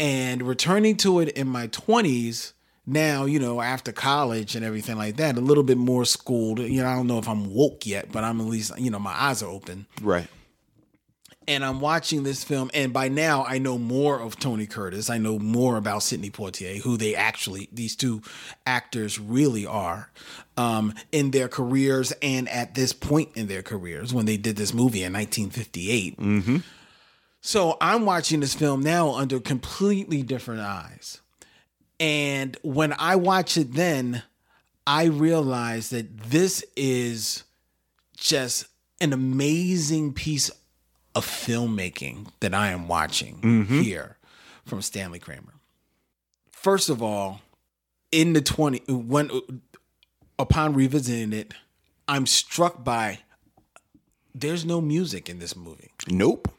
And returning to it in my 20s, now, you know, after college and everything like that, a little bit more schooled. You know, I don't know if I'm woke yet, but I'm at least, you know, my eyes are open. Right. And I'm watching this film, and by now I know more of Tony Curtis. I know more about Sidney Poitier, who they actually, these two actors really are um, in their careers and at this point in their careers when they did this movie in 1958. So I'm watching this film now under completely different eyes. And when I watch it then, I realize that this is just an amazing piece of filmmaking that I am watching mm-hmm. here from Stanley Kramer. First of all, in the 20 when upon revisiting it, I'm struck by there's no music in this movie. Nope.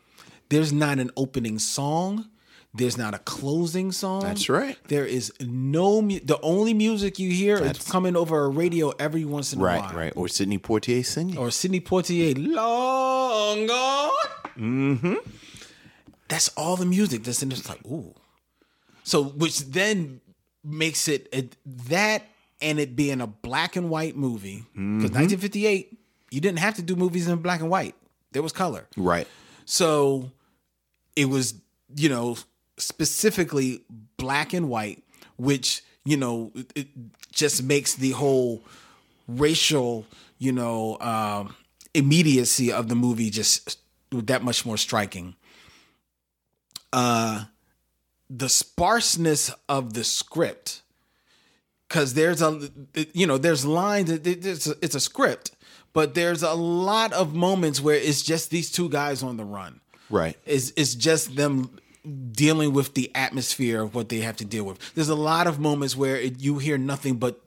There's not an opening song. There's not a closing song. That's right. There is no mu- the only music you hear That's- is coming over a radio every once in a Right, while. right. Or Sidney Poitier singing. Or Sidney Poitier, long gone. Mm-hmm. That's all the music that's in this. Like, ooh. So, which then makes it a, that and it being a black and white movie. Because 1958, you didn't have to do movies in black and white. There was color. right. So it was, you know, specifically black and white, which, you know, it, just makes the whole racial, you know, um, immediacy of the movie just that much more striking. Uh, the sparseness of the script, because there's a, you know, there's lines. It's a, it's a script, but there's a lot of moments where it's just these two guys on the run. Right. It's it's just them dealing with the atmosphere of what they have to deal with. There's a lot of moments where it, you hear nothing but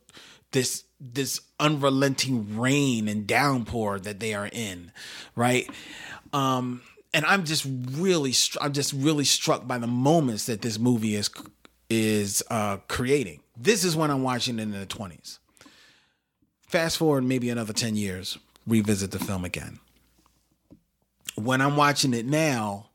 this this unrelenting rain and downpour that they are in, right? Um, and I'm just really I'm just really struck by the moments that this movie is is uh, creating. This is when I'm watching it in the 20s. Fast forward maybe another 10 years, revisit the film again when I'm watching it now,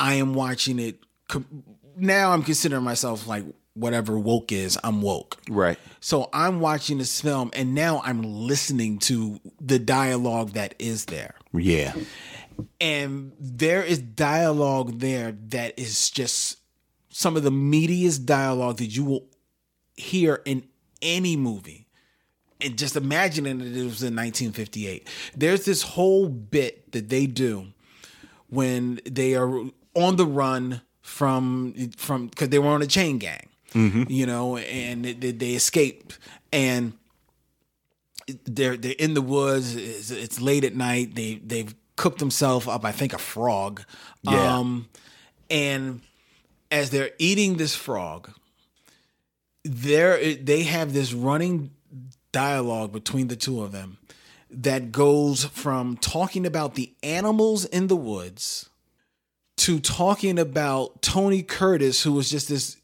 I am watching it. com- Now I'm considering myself like whatever woke is, I'm woke. Right. So I'm watching this film and now I'm listening to the dialogue that is there. Yeah. And there is dialogue there that is just some of the meatiest dialogue that you will hear in any movie. And just imagining that it was in 1958. There's this whole bit that they do when they are on the run from from because they were on a chain gang, you know, and they, they escaped and they're they're in the woods. It's, it's late at night. They they've cooked themselves up. I think a frog. Yeah. Um, and as they're eating this frog, there they have this running dialogue between the two of them that goes from talking about the animals in the woods to talking about Tony Curtis, who was just this,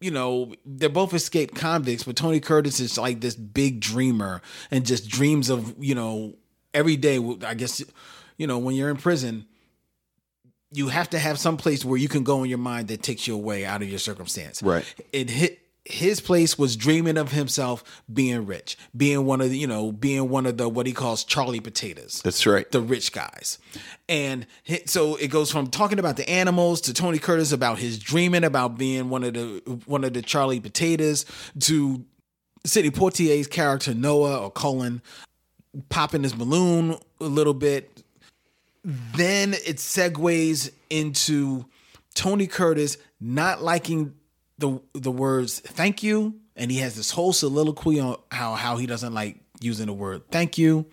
you know, they're both escaped convicts, but Tony Curtis is like this big dreamer and just dreams of, you know, every day. I guess, you know, when you're in prison, you have to have some place where you can go in your mind that takes you away out of your circumstance. Right. It hit his place was dreaming of himself being rich, being one of the, you know, being one of the what he calls Charlie potatoes That's right. the rich guys. And so it goes from talking about the animals to Tony Curtis about his dreaming about being one of the one of the Charlie potatoes to Sidney Poitier's character Noah or Cullen popping his balloon a little bit. Then it segues into Tony Curtis not liking the the words thank you and he has this whole soliloquy on how how he doesn't like using the word thank you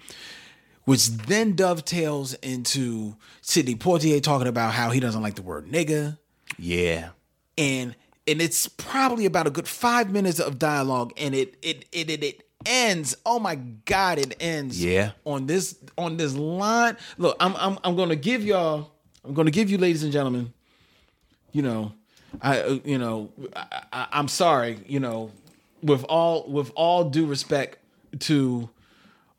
which then dovetails into Sidney Poitier talking about how he doesn't like the word nigga Yeah. and and it's probably about a good five minutes of dialogue and it it it it, it ends oh my god it ends Yeah. on this on this line look i'm i'm, I'm gonna give y'all I'm to give you, ladies and gentlemen, you know, I, uh, you know, I, I'm sorry, you know, with all with all due respect to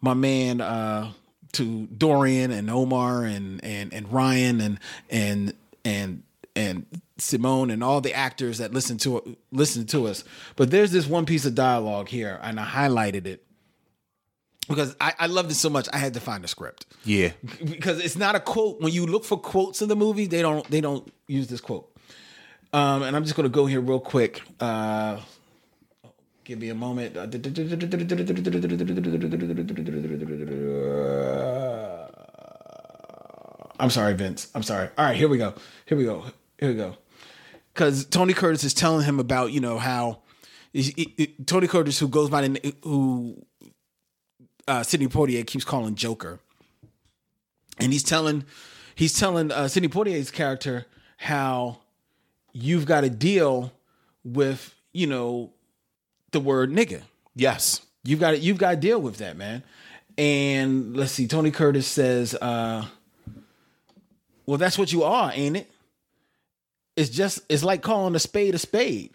my man, uh, to Dorian and Omar and and and Ryan and and and and Simone and all the actors that listen to listen to us. But there's this one piece of dialogue here, and I highlighted it because I, I loved it so much. I had to find a script Yeah. because it's not a quote. When you look for quotes in the movie, they don't they don't use this quote. Um, and I'm just gonna go here real quick. Uh, give me a moment. I'm sorry, Vince. I'm sorry. All right, here we go. Here we go. Here we go. Because Tony Curtis is telling him about you know how Tony Curtis, who goes by the who uh, Sidney Poitier keeps calling Joker, and he's telling he's telling uh, Sidney Poitier's character how you've got to deal with you know the word nigga. Yes. You've got to you've got to deal with that, man. And let's see, Tony Curtis says, uh, "Well, that's what you are, ain't it? It's just it's like calling a spade a spade.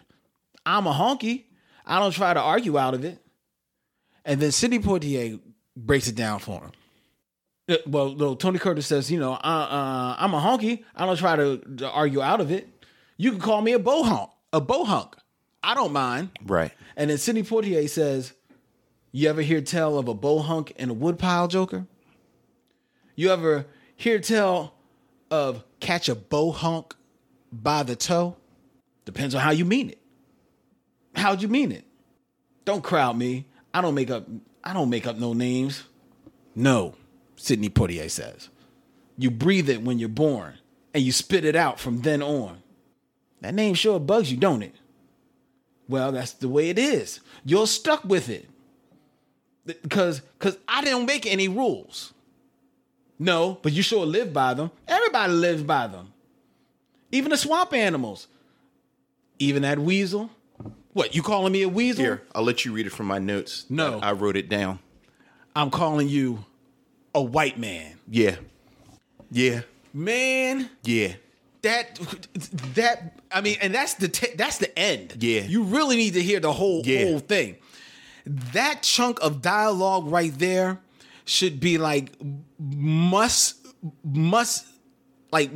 I'm a honky. I don't try to argue out of it." And then Sidney Poitier breaks it down for him. Uh, Well, Tony Curtis says, "You know, uh, uh, I'm a honky. I don't try to, to argue out of it. You can call me a bohunk, a bohunk. I don't mind." Right. And then Sidney Poitier says, You ever hear tell of a bohunk and a woodpile joker? You ever hear tell of catch a bohunk by the toe? Depends on how you mean it. How'd you mean it? Don't crowd me. I don't make up I don't make up no names. No, Sidney Poitier says. You breathe it when you're born and you spit it out from then on. That name sure bugs you, don't it? Well, that's the way it is. You're stuck with it. Because because I didn't make any rules. No, but you sure live by them. Everybody lives by them. Even the swamp animals. Even that weasel. What, you calling me a weasel? Here, I'll let you read it from my notes. No. I wrote it down. I'm calling you a white man. Yeah. Yeah. Man, Yeah. That that I mean, and that's the t- that's the end. Yeah. you really need to hear the whole Yeah. whole thing. That chunk of dialogue right there should be like must must like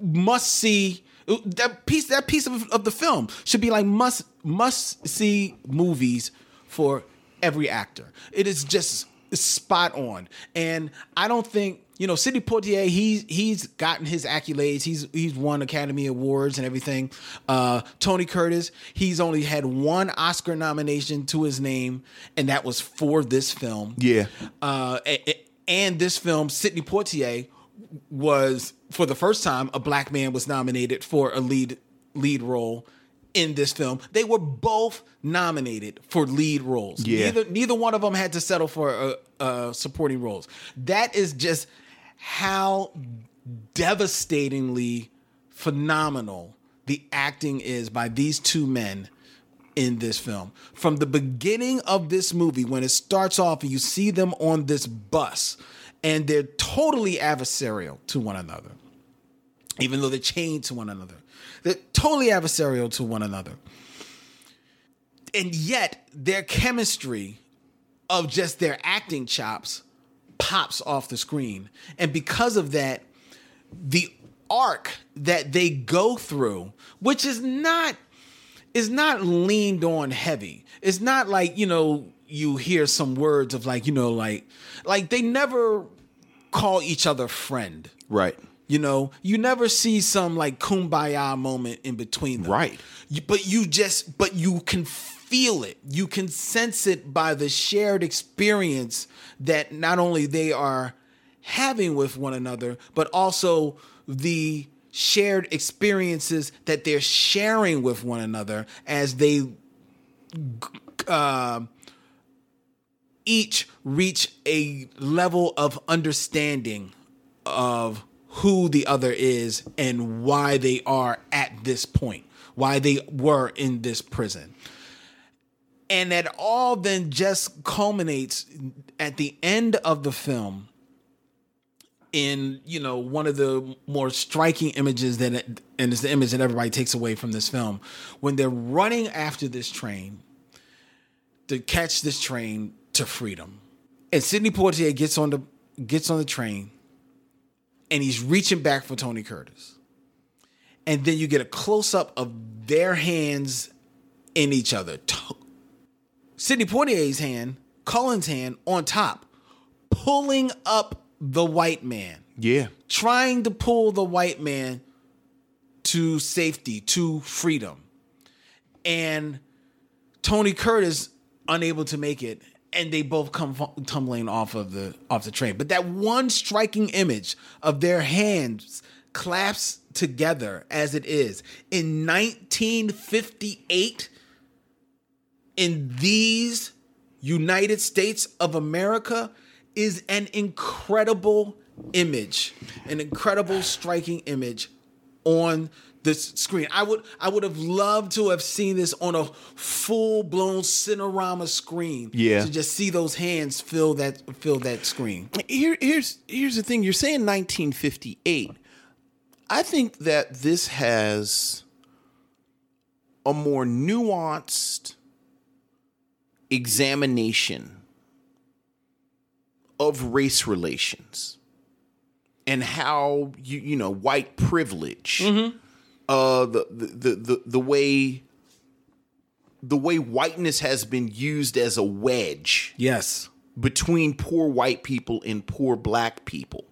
must see that piece that piece of, of the film should be like must must see movies for every actor. It is just spot on. And I don't think you know Sidney Poitier. He's he's gotten his accolades. He's he's won Academy Awards and everything. Uh, Tony Curtis. He's only had one Oscar nomination to his name, and that was for this film. Yeah. Uh, and this film, Sidney Poitier was for the first time a black man was nominated for a lead lead role in this film. They were both nominated for lead roles. Yeah. Neither neither one of them had to settle for uh, uh, supporting roles. That is just how devastatingly phenomenal the acting is by these two men in this film. From the beginning of this movie, when it starts off and you see them on this bus, and they're totally adversarial to one another, even though they're chained to one another. They're totally adversarial to one another. And yet, their chemistry of just their acting chops pops off the screen. And because of that, the arc that they go through, which is not is not leaned on heavy. It's not like, you know, you hear some words of like, you know, like like they never call each other friend. Right. You know, you never see some like kumbaya moment in between them. Right. But you just, but you can feel it. You can sense it by the shared experience that not only they are having with one another, but also the shared experiences that they're sharing with one another as they uh, each reach a level of understanding of who the other is and why they are at this point, why they were in this prison. And that all then just culminates at the end of the film in you know one of the more striking images that it, and it's the image that everybody takes away from this film. When they're running after this train to catch this train to freedom. And Sidney Poitier gets on the gets on the train and he's reaching back for Tony Curtis. And then you get a close up of their hands in each other Sidney Poitier's hand Cullen's hand on top pulling up the white man Yeah. trying to pull the white man to safety, to freedom. And Tony Curtis unable to make it and they both come tumbling off of the off the train. But that one striking image of their hands clasped together as it is in 1958 in these United States of America is an incredible image, an incredible striking image on this screen. I would I would have loved to have seen this on a full blown Cinerama screen. Yeah. to just see those hands fill that fill that screen. Here, here's here's the thing. You're saying 1958. I think that this has a more nuanced examination of race relations and how you you know white privilege, uh, the, the the the way the way whiteness has been used as a wedge Yes. between poor white people and poor black people.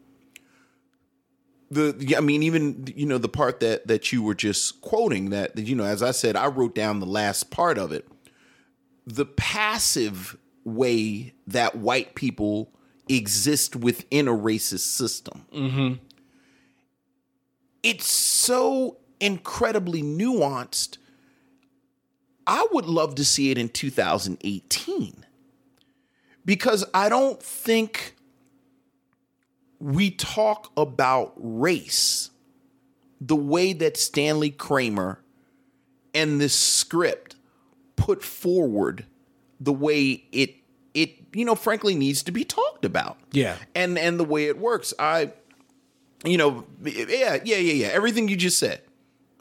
The I mean, even you know the part that that you were just quoting that, you know, as I said, I wrote down the last part of it. The passive way that white people exist within a racist system. Mm-hmm. It's so incredibly nuanced. I would love to see it in 2018 because I don't think we talk about race the way that Stanley Kramer and this script put forward the way it it you know frankly needs to be talked about. Yeah. And and the way it works. I you know yeah, yeah, yeah, yeah. Everything you just said.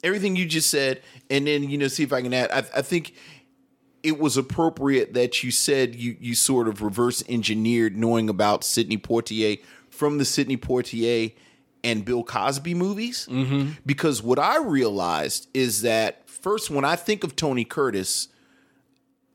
Everything you just said and then you know see if I can add I, I think it was appropriate that you said you you sort of reverse engineered knowing about Sidney Poitier from the Sidney Poitier and Bill Cosby movies. Mm-hmm. Because what I realized is that first, when I think of Tony Curtis,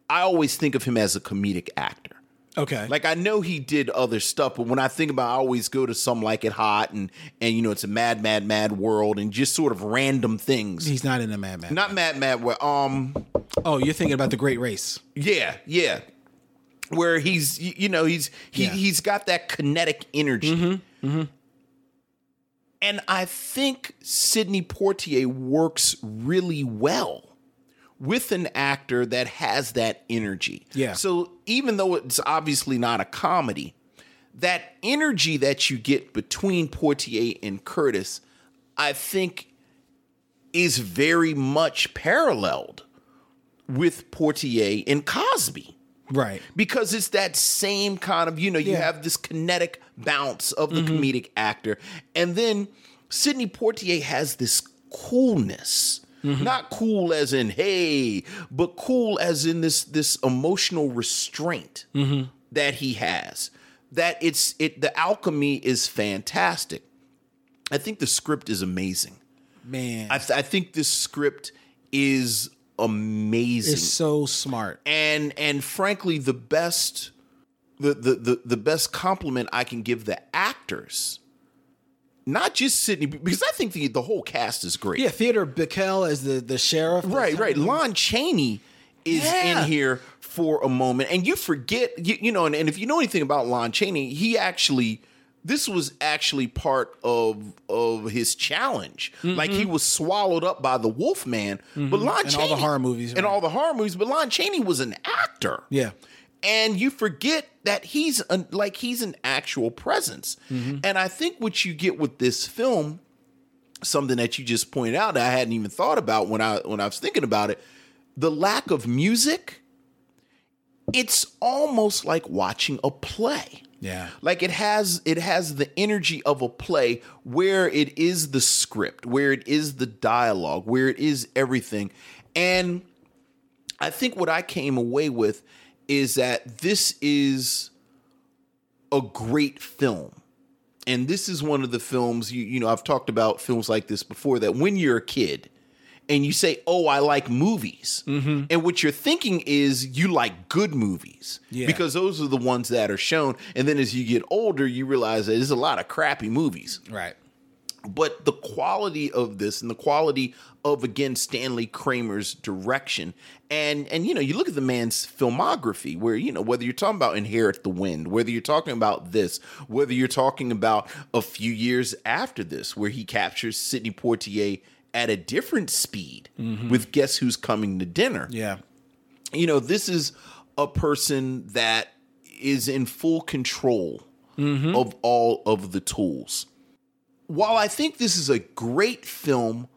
I always think of him as a comedic actor. Okay. Like I know he did other stuff, but when I think about, I always go to some like it hot and and you know it's a mad, mad, mad world and just sort of random things. he's not in a Mad Mad. Not mad, mad. Where um, oh, you're thinking about the Great Race. yeah, yeah. Where he's, you know, he's he Yeah. he's got that kinetic energy. And I think Sidney Poitier works really well with an actor that has that energy. Yeah. So even though it's obviously not a comedy, that energy that you get between Poitier and Curtis, I think is very much paralleled with Poitier and Cosby Right. because it's that same kind of you know you Yeah. have this kinetic bounce of the mm-hmm. comedic actor and then Sidney Poitier has this coolness Mm-hmm. not cool as in hey but cool as in this this emotional restraint mm-hmm. that he has. That it's it the alchemy is fantastic. I think the script is amazing. Man. i, th- I think this script is amazing. It's so smart. and and frankly the best the, the the the best compliment I can give the actors not just Sidney because I think the the whole cast is great. Yeah, Theodore Bikel as the the sheriff. Right, right. Lon Chaney is Yeah. in here for a moment, and you forget, you, you know, and, and if you know anything about Lon Chaney, he actually, this was actually part of of his challenge. Like he mm-hmm. was swallowed up by the Wolfman, but mm-hmm. Lon And Chaney all the horror movies, and right. all the horror movies, but Lon Chaney was an actor Yeah. And you forget that he's an, like he's an actual presence. Mm-hmm. And I think what you get with this film, something that you just pointed out that I hadn't even thought about when I when I was thinking about it, the lack of music. It's almost like watching a play. Yeah. Like it has it has the energy of a play where it is the script, where it is the dialogue, where it is everything. And I think what I came away with is that this is a great film. And this is one of the films you you know I've talked about films like this before that when you're a kid and you say, "Oh, I like movies," mm-hmm. and what you're thinking is you like good movies Yeah. because those are the ones that are shown. And then as you get older, you realize that there's a lot of crappy movies Right. But the quality of this and the quality of again Stanley Kramer's direction and and you know you look at the man's filmography where you know whether you're talking about Inherit the Wind whether you're talking about this whether you're talking about a few years after this where he captures Sidney Poitier at a different speed mm-hmm. with Guess Who's Coming to Dinner Yeah. you know, this is a person that is in full control mm-hmm. of all of the tools. While I think this is a great film,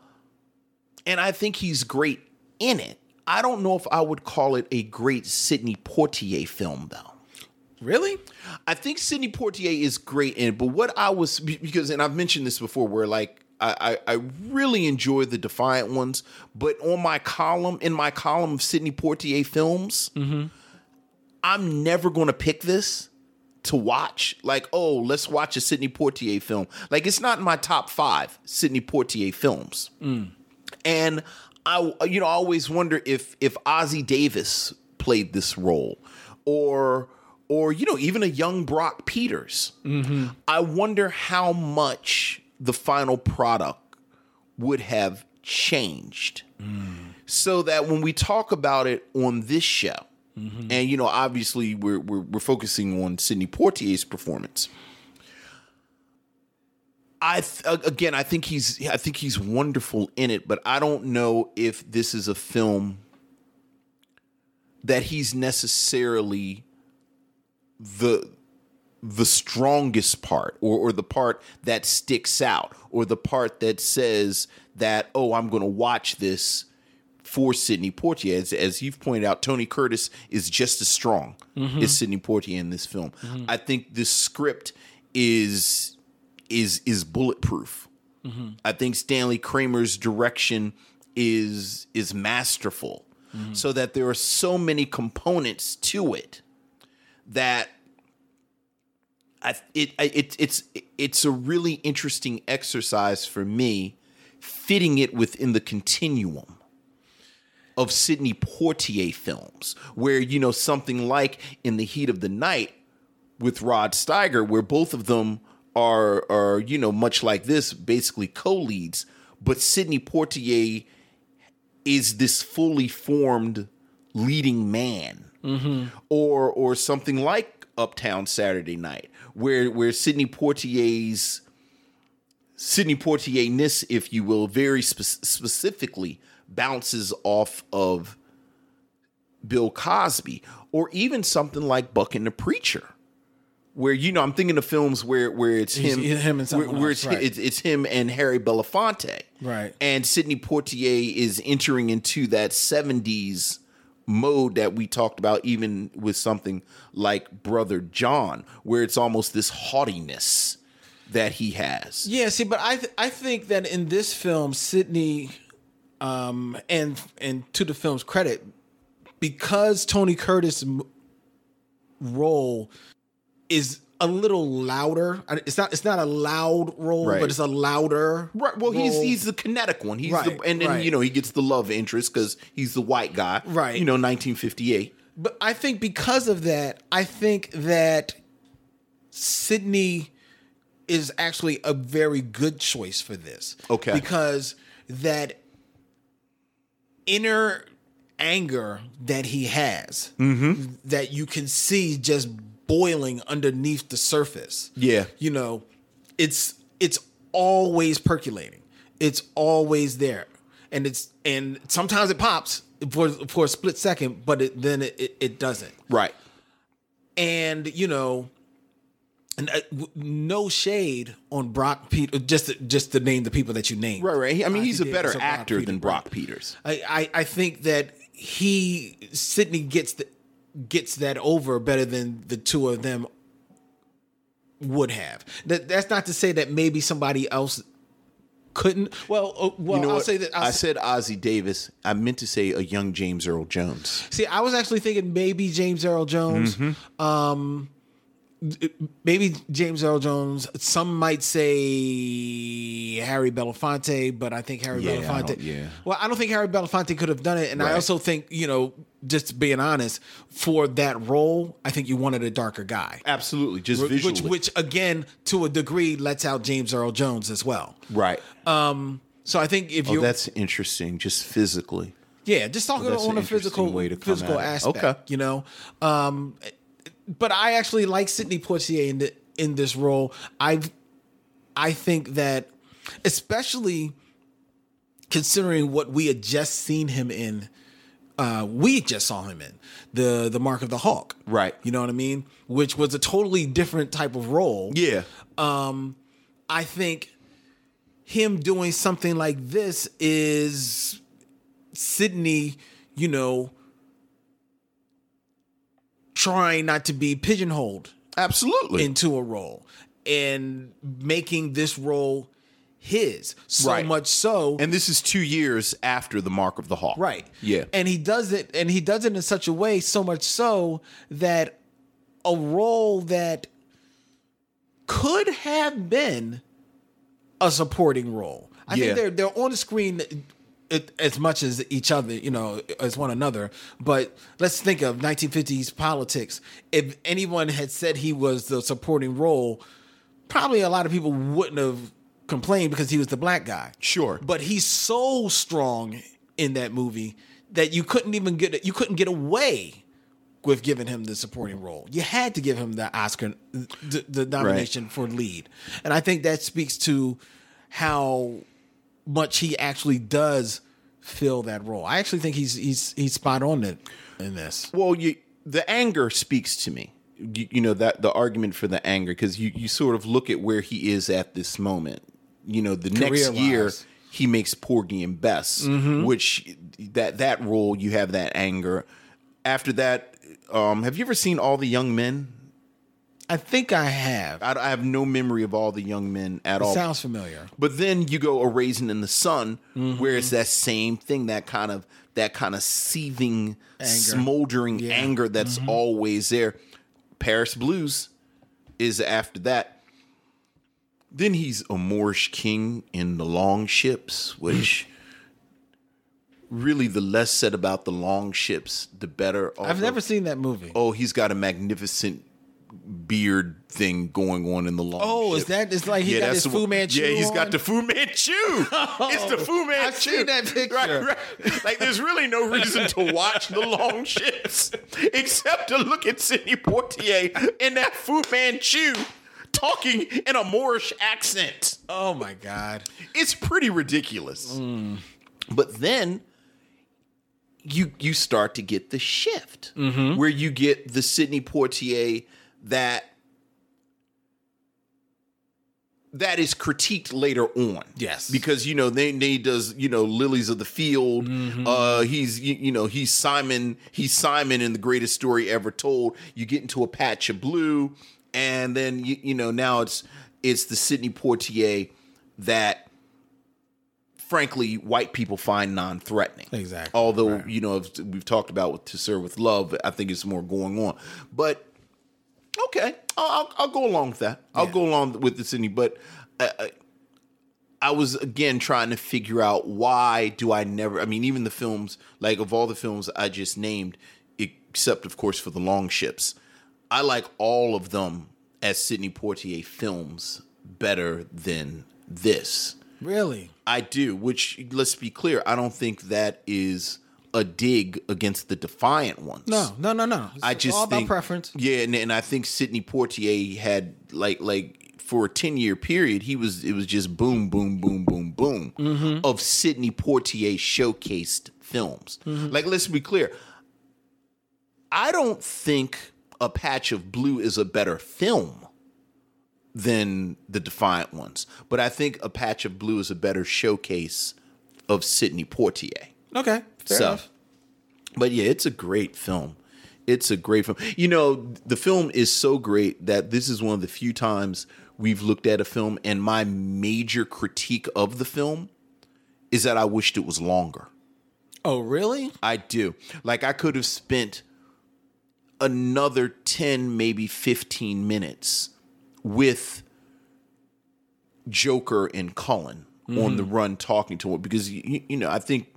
and I think he's great in it, I don't know if I would call it a great Sidney Poitier film, though. Really? I think Sidney Poitier is great in it, but what I was because, and I've mentioned this before, where like I, I, I really enjoy the Defiant ones, but on my column, in my column of Sidney Poitier films, mm-hmm. I'm never going to pick this to watch. Like, oh, let's watch a Sidney Poitier film. Like, it's not in my top five Sidney Poitier films, mm. and I, you know, I always wonder if if Ossie Davis played this role, or or you know, even a young Brock Peters. Mm-hmm. I wonder how much the final product would have changed, mm. so that when we talk about it on this show, Mm-hmm. and you know, obviously we're, we're we're focusing on Sidney Poitier's performance. I th- again, I think he's I think he's wonderful in it, but I don't know if this is a film that he's necessarily the the strongest part or or the part that sticks out or the part that says that oh I'm going to watch this for Sidney Poitier as, as you've pointed out Tony Curtis is just as strong mm-hmm. as Sidney Poitier in this film. Mm-hmm. I think this script is is is bulletproof. Mm-hmm. I think Stanley Kramer's direction is is masterful. So that there are so many components to it that I, it, I- it it's it's a really interesting exercise for me fitting it within the continuum of Sidney Poitier films where you know something like in the heat of the night with Rod Steiger where both of them are are you know much like this basically co-leads but Sidney Poitier is this fully formed leading man. Mm-hmm. Or or something like Uptown Saturday Night where where Sidney Poitier's Sidney Poitier-ness, if you will, very spe- specifically bounces off of Bill Cosby, or even something like Buck and the Preacher, where you know I'm thinking of films where where it's He's- him, him and where, where it's, right. it's it's him and Harry Belafonte, Right. And Sidney Poitier is entering into that '70s mode that we talked about, even with something like Brother John, where it's almost this haughtiness that he has. Yeah, see, but I th- I think that in this film, Sidney, um, and and to the film's credit, because Tony Curtis' m- role is a little louder. It's not it's not a loud role, Right. but it's a louder. Right. Well, he's he's the kinetic one. He's Right, the and then right. you know he gets the love interest because he's the white guy. Right. You know, 1958. But I think because of that, I think that Sidney is actually a very good choice for this. Okay. Because that inner anger that he has, Mm-hmm. that you can see just boiling underneath the surface. Yeah. You know, it's it's always percolating. It's always there. And it's and sometimes it pops for for a split second, but it, then it, it, it doesn't. Right. And you know, and uh, w- no shade on Brock Peter. Just to, just to name the people that you named. Right. Right. I mean, he's a better Brock actor Peter, than. Brock Peters. I, I I think that he Sidney gets the gets that over better than the two of them would have. That that's not to say that maybe somebody else couldn't. Well, uh, well, you know I'll what? say that I I'll, said Ossie Davis. I meant to say a young James Earl Jones. See, I was actually thinking maybe James Earl Jones. Mm-hmm. Um, maybe James Earl Jones. Some might say Harry Belafonte, but I think Harry Yeah, Belafonte. yeah. Well, I don't think Harry Belafonte could have done it, and I also think you know, just being honest, for that role, I think you wanted a darker guy. Absolutely, just Which, visually. which again, to a degree, lets out James Earl Jones as well. right. Um. So I think if oh, you, that's interesting. Just physically. Yeah, just talking that's on a physical way to physical aspect. Okay. You know, um, but I actually like Sidney Poitier in the, in this role. I I think that, especially considering what we had just seen him in. Uh, we just saw him in the the Mark of the Hawk, Right. You know what I mean? Which was a totally different type of role. Yeah. um, I think him doing something like this is Sidney, you know, trying not to be pigeonholed Absolutely. into a role and making this role his. So Right. much so and this is two years after the Mark of the Hawk. Right. Yeah. And he does it and he does it in such a way so much so that a role that could have been a supporting role. I Yeah. think they're they're on the screen it, as much as each other, you know, as one another. But let's think of 1950s politics. If anyone had said he was the supporting role, probably a lot of people wouldn't have complained because he was the black guy. Sure. But he's so strong in that movie that you couldn't even get you couldn't get away with giving him the supporting role. You had to give him the Oscar the, the nomination for lead. And I think that speaks to how much he actually does fill that role. I actually think he's he's he's spot on it in this. Well, you the anger speaks to me. You, you know that the argument for the anger because you you sort of look at where he is at this moment. You know, the next year he makes Porgy and Bess, which that that role you have that anger. After that, um, have you ever seen All the Young Men? I think I have. I, I have no memory of All the Young Men at all. Sounds familiar. But then you go a raisin in the sun, Mm-hmm. where it's that same thing, that kind of that kind of seething, Anger. smoldering Yeah. anger that's Mm-hmm. always there. Paris Blues is after that. Then he's a Moorish king in the long ships, which [LAUGHS] really the less said about the long ships, the better. I've never seen that movie. Oh, he's got a magnificent beard thing going on in the long. Oh, is ship. that- it's like he got that's his the Fu Manchu Yeah, he's on? got the Fu Manchu. [LAUGHS] it's the Fu oh, Manchu. I've seen that picture. Right, right. Like, there's really no reason to watch the long ships except to look at Sidney Poitier in that Fu Manchu talking in a Moorish accent. Oh my god. It's pretty ridiculous. Mm. But then you you start to get the shift mm-hmm. where you get the Sidney Poitier that that is critiqued later on. Yes. Because you know they they does, you know, Lilies of the Field. Uh he's you, you know, he's Simon, he's Simon in the greatest story ever told. You get into a patch of blue and then you you know, now it's it's the Sidney Poitier that frankly white people find non-threatening. Exactly. Although you know we've talked about with to serve with love, I think it's more going on. But okay, I'll, I'll, go along with that. I'll Yeah. go along with the Sidney. But I, I, I was again trying to figure out why do I never? I mean, even the films like of all the films I just named, except of course for the long ships, I like all of them as Sidney Poitier films better than this. Really? I do, which let's be clear, I don't think that is a dig against the Defiant ones. No, no, no, no. It's I just all think, about preference. Yeah, and, and I think Sidney Poitier had like like for a ten year period, he was it was just boom, boom, boom, boom, boom Mm-hmm. of Sidney Poitier showcased films. Mm-hmm. Like, let's be clear, I don't think A Patch of Blue is a better film than the Defiant ones, but I think A Patch of Blue is a better showcase of Sidney Poitier. Okay, fair So- enough. But yeah, it's a great film. It's a great film. You know, the film is so great that this is one of the few times we've looked at a film, and my major critique of the film is that I wished it was longer. Oh, really? I do. Like I could have spent another 10 maybe 15 minutes with Joker and Cullen on the mm-hmm. run talking to him because you, you know I think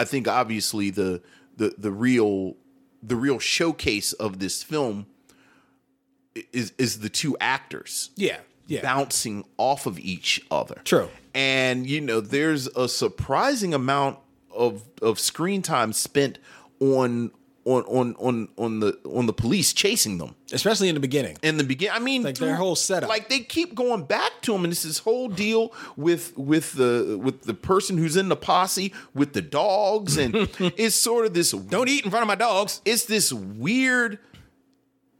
I think obviously the the the real the real showcase of this film is is the two actors Yeah. Yeah. bouncing off of each other. True. And you know, there's a surprising amount of of screen time spent on on on on on the on the police chasing them Especially in the beginning. in the beginning. I mean, Like their whole setup. Like they keep going back to him, and it's this whole deal with with the with the person who's in the posse with the dogs, and [LAUGHS] it's sort of this. Don't eat in front of my dogs. It's this weird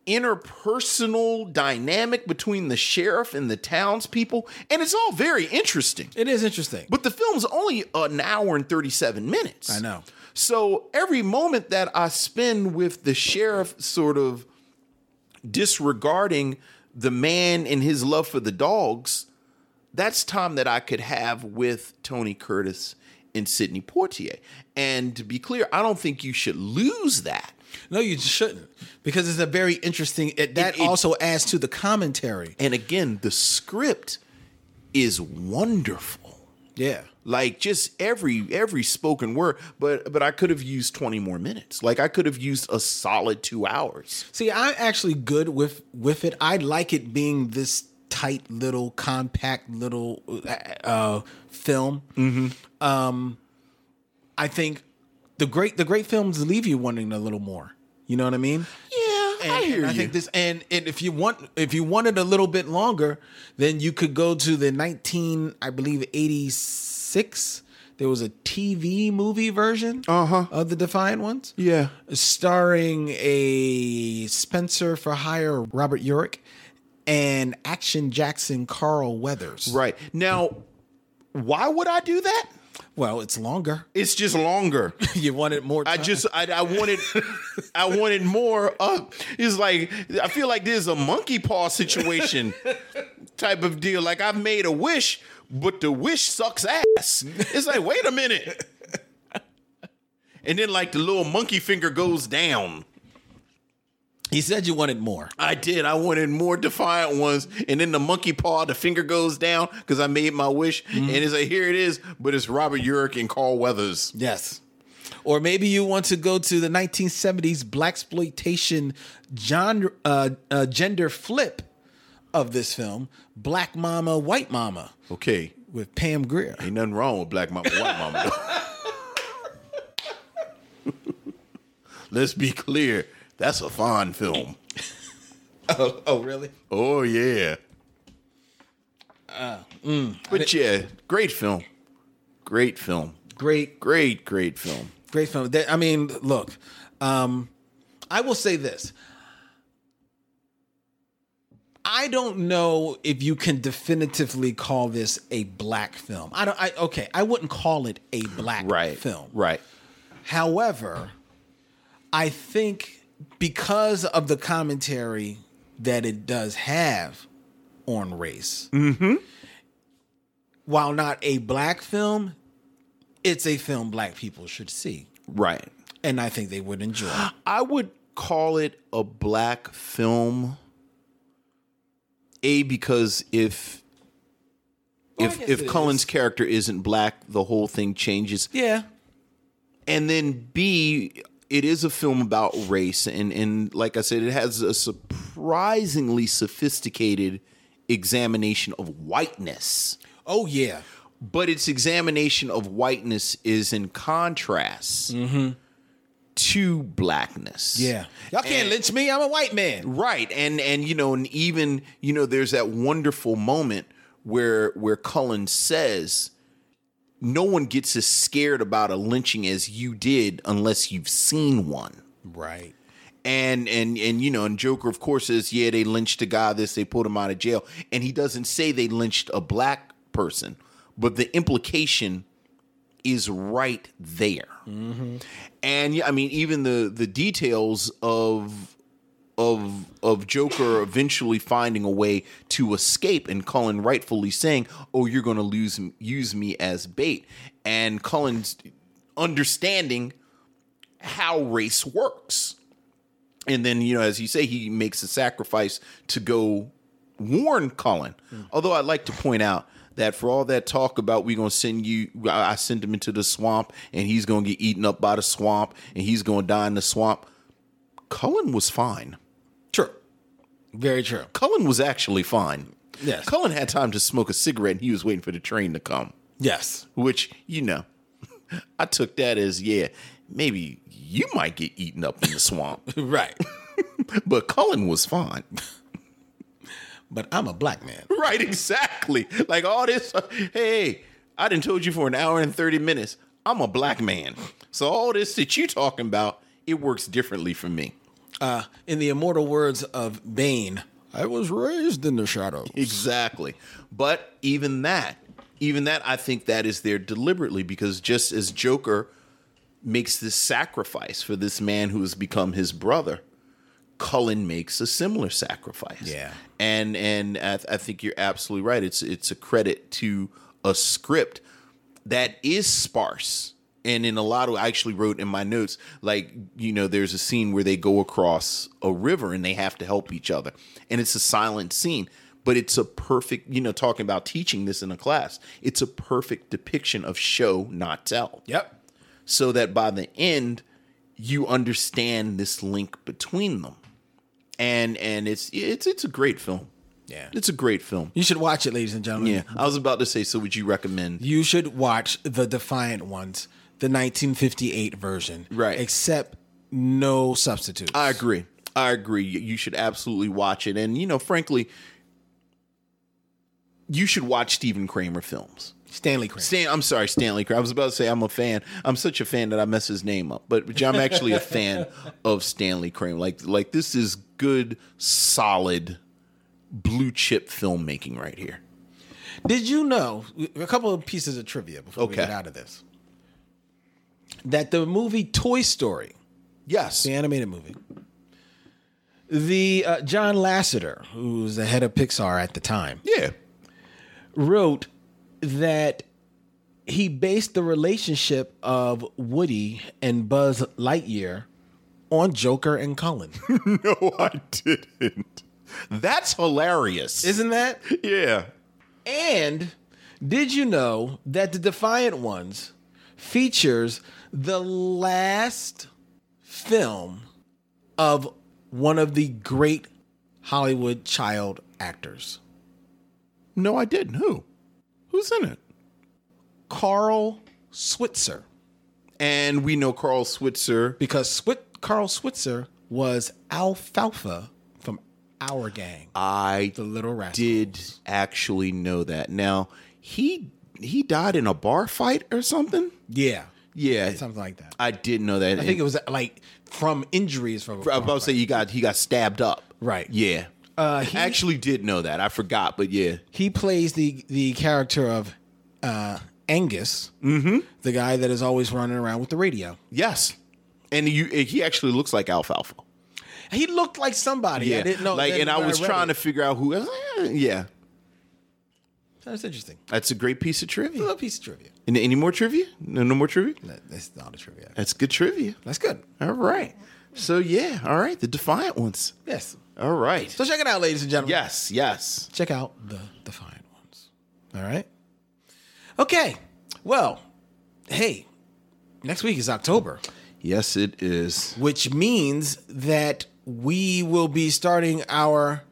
interpersonal dynamic between the sheriff and the townspeople, and it's all very interesting. It is interesting. But the film's only an hour and 37 minutes. I know. So every moment that I spend with the sheriff sort of disregarding the man and his love for the dogs, that's time that I could have with Tony Curtis and Sidney Poitier. And to be clear, I don't think you should lose that. No, you shouldn't, because it's a very interesting. It, that it- also adds to the commentary. And again, the script is wonderful. Yeah, like just every every spoken word but but i could have used 20 more minutes like i could have used a solid two hours See, I'm actually good with with it. I like it being this tight little compact little uh, film. Mm-hmm. Um, I think the great the great films leave you wanting a little more. You know what I mean? yeah And, i hear and I think this, and, and if you want, if you wanted a little bit longer, then you could go to the nineteen, I believe, eighty six. There was a TV movie version Uh-huh. of the Defiant Ones yeah starring a Spencer for hire Robert Urich and Action Jackson Carl Weathers. right now why would i do that Well, it's longer. it's just longer [LAUGHS] you wanted more. I just I, I wanted I [LAUGHS] wanted more. Uh, it's like I feel like there's a monkey paw situation [LAUGHS] type of deal. Like I've made a wish, but the wish sucks ass. It's like wait a minute, and then like the little monkey finger goes down. he said you wanted more. I did. I wanted more defiant ones, and then the monkey paw, the finger goes down because I made my wish, and it's like here it is, but it's Robert Urich and Carl Weathers. Yes. Or maybe you want to go to the 1970s black exploitation genre, uh, uh, gender flip of this film, Black Mama, White Mama, Okay, with Pam Grier. ain't nothing wrong with Black Mama, White Mama. [LAUGHS] Let's be clear. That's a fine film. [LAUGHS] Oh, oh really? Oh yeah. but yeah, great film. Great film. Great, Great, great film. great film. I mean, look, um, I will say this. I don't know if you can definitively call this a black film. I don't. I okay. I wouldn't call it a black Right. film. Right. However, I think because of the commentary that it does have on race, mm-hmm. while not a black film, it's a film black people should see. Right. And I think they would enjoy. [GASPS] I would call it a black film. A because if Well, if if Cullen's is. character isn't black, the whole thing changes. yeah. And then B, it is a film about race, and and like I said, it has a surprisingly sophisticated examination of whiteness. Oh yeah. But its examination of whiteness is in contrast to blackness. Yeah. Y'all can't And- lynch me. I'm a white man. Right. And and you know, and even, you know, there's that wonderful moment where where Cullen says, No one gets as scared about a lynching as you did unless you've seen one. Right. And and and you know, and Joker of course says, Yeah, they lynched a guy this, they put him out of jail. And he doesn't say they lynched a black person, but the implication is right there. And yeah, I mean, even the the details of of of Joker eventually finding a way to escape, and Cullen rightfully saying, "Oh, you're going to lose use me as bait," and Cullen's understanding how race works. And then, you know, as you say, he makes a sacrifice to go warn Cullen. Although I'd like to point out that for all that talk about we gonna send you, I I send him into the swamp and he's gonna get eaten up by the swamp and he's gonna die in the swamp. Cullen was fine. True. Very true. Cullen was actually fine. Yes. Cullen had time to smoke a cigarette and he was waiting for the train to come. Yes. Which, you know, [LAUGHS] I took that as, yeah, maybe you might get eaten up in the swamp. [LAUGHS] Right. [LAUGHS] but Cullen was fine. But I'm a black man. [LAUGHS] Right, exactly. Like all this, hey, I didn't told you for an hour and 30 minutes, I'm a black man. So all this that you talking about, it works differently for me. Uh, in the immortal words of Bane, I was raised in the shadows. Exactly. But even that, even that, I think that is there deliberately because just as Joker makes this sacrifice for this man who has become his brother, Cullen makes a similar sacrifice. Yeah. and and I, I think you're absolutely right. It's it's a credit to a script that is sparse. And in a lot of, I actually wrote in my notes, like, you know, there's a scene where they go across a river and they have to help each other. And it's a silent scene, but it's a perfect, you know, talking about teaching this in a class, it's a perfect depiction of show, not tell Yep. so that by the end you understand this link between them and and it's it's it's a great film Yeah. it's a great film You should watch it, ladies and gentlemen. yeah i was about to say so would you recommend You should watch the Defiant Ones, the 1958 version. Right. Except no substitutes. i agree i agree You- should absolutely watch it and you know frankly you should watch Stephen Kramer films. Stanley Kramer. Stan, I'm sorry, Stanley Kramer. I was about to say I'm a fan. I'm such a fan that I mess his name up, but, but I'm actually a fan of Stanley Kramer. Like like this is good, solid, blue chip filmmaking right here. Did you know a couple of pieces of trivia before we Okay. get out of this? That the movie Toy Story, Yes. the animated movie, the uh, John Lasseter, who was the head of Pixar at the time, Yeah. wrote that he based the relationship of Woody and Buzz Lightyear on Joker and Cullen. [LAUGHS] No, I didn't. That's hilarious. Isn't that? yeah. And did you know that the Defiant Ones features the last film of one of the great Hollywood child actors, No, I didn't. Who? Who's in it? Carl Switzer? And we know Carl Switzer. Because Swit- Carl Switzer was Alfalfa from our gang, I the Little Rascals. did actually know that. Now he he died in a bar fight or something. Yeah, Yeah, something like that. I did know that. I think it was like from injuries from. I was about to say you got he got stabbed up. Right. Yeah. Uh, he- I actually did know that. I forgot, but yeah. he plays the the character of uh, Angus, the guy that is always running around with the radio. Yes. And you, he actually looks like Alfalfa. He looked like somebody. Yeah. I didn't know. Like, and I was read trying to figure out who. Yeah. That's interesting. That's a great piece of A trivia. little piece of trivia. Any, any more trivia? No, no more trivia? That- That's not a trivia. That's good trivia. That's good. All right. So yeah, all right. The Defiant ones. Yes. All right. So check it out, ladies and gentlemen. Yes, yes. Check out the Defiant ones. All right. Okay. Well, hey, next week is October. Yes, it is. which means that we will be starting our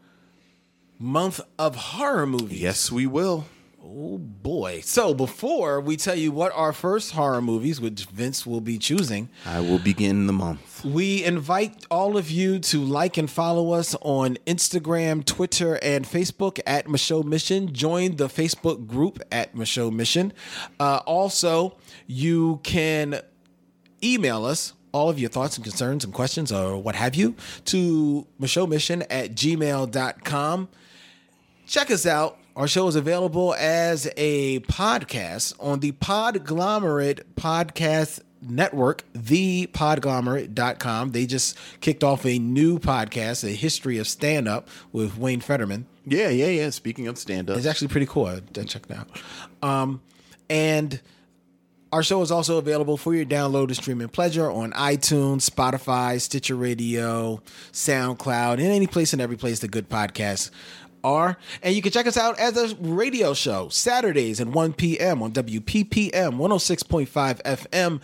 month of horror movies. Yes, we will. Oh boy. So before we tell you what our first horror movies, which Vince will be choosing, I will begin the month. we invite all of you to like and follow us on Instagram, Twitter, and Facebook at Micheaux Mission. Join the Facebook group at Micheaux Mission. Uh, also, you can email us all of your thoughts and concerns and questions or what have you to Mission at gmail.com. Check us out Our show is available as a podcast on the Podglomerate Podcast Network, thepodglomerate.com. They just kicked off a new podcast, A History of Stand Up with Wayne Federman. Yeah, yeah, yeah. Speaking of stand up, It's actually pretty cool. I, checked it out. Um, and our show is also available for your download and streaming pleasure on iTunes, Spotify, Stitcher Radio, SoundCloud, and any place and every place the good podcasts are. And you can check us out as a radio show Saturdays at 1 p.m. on WPPM 106.5 FM.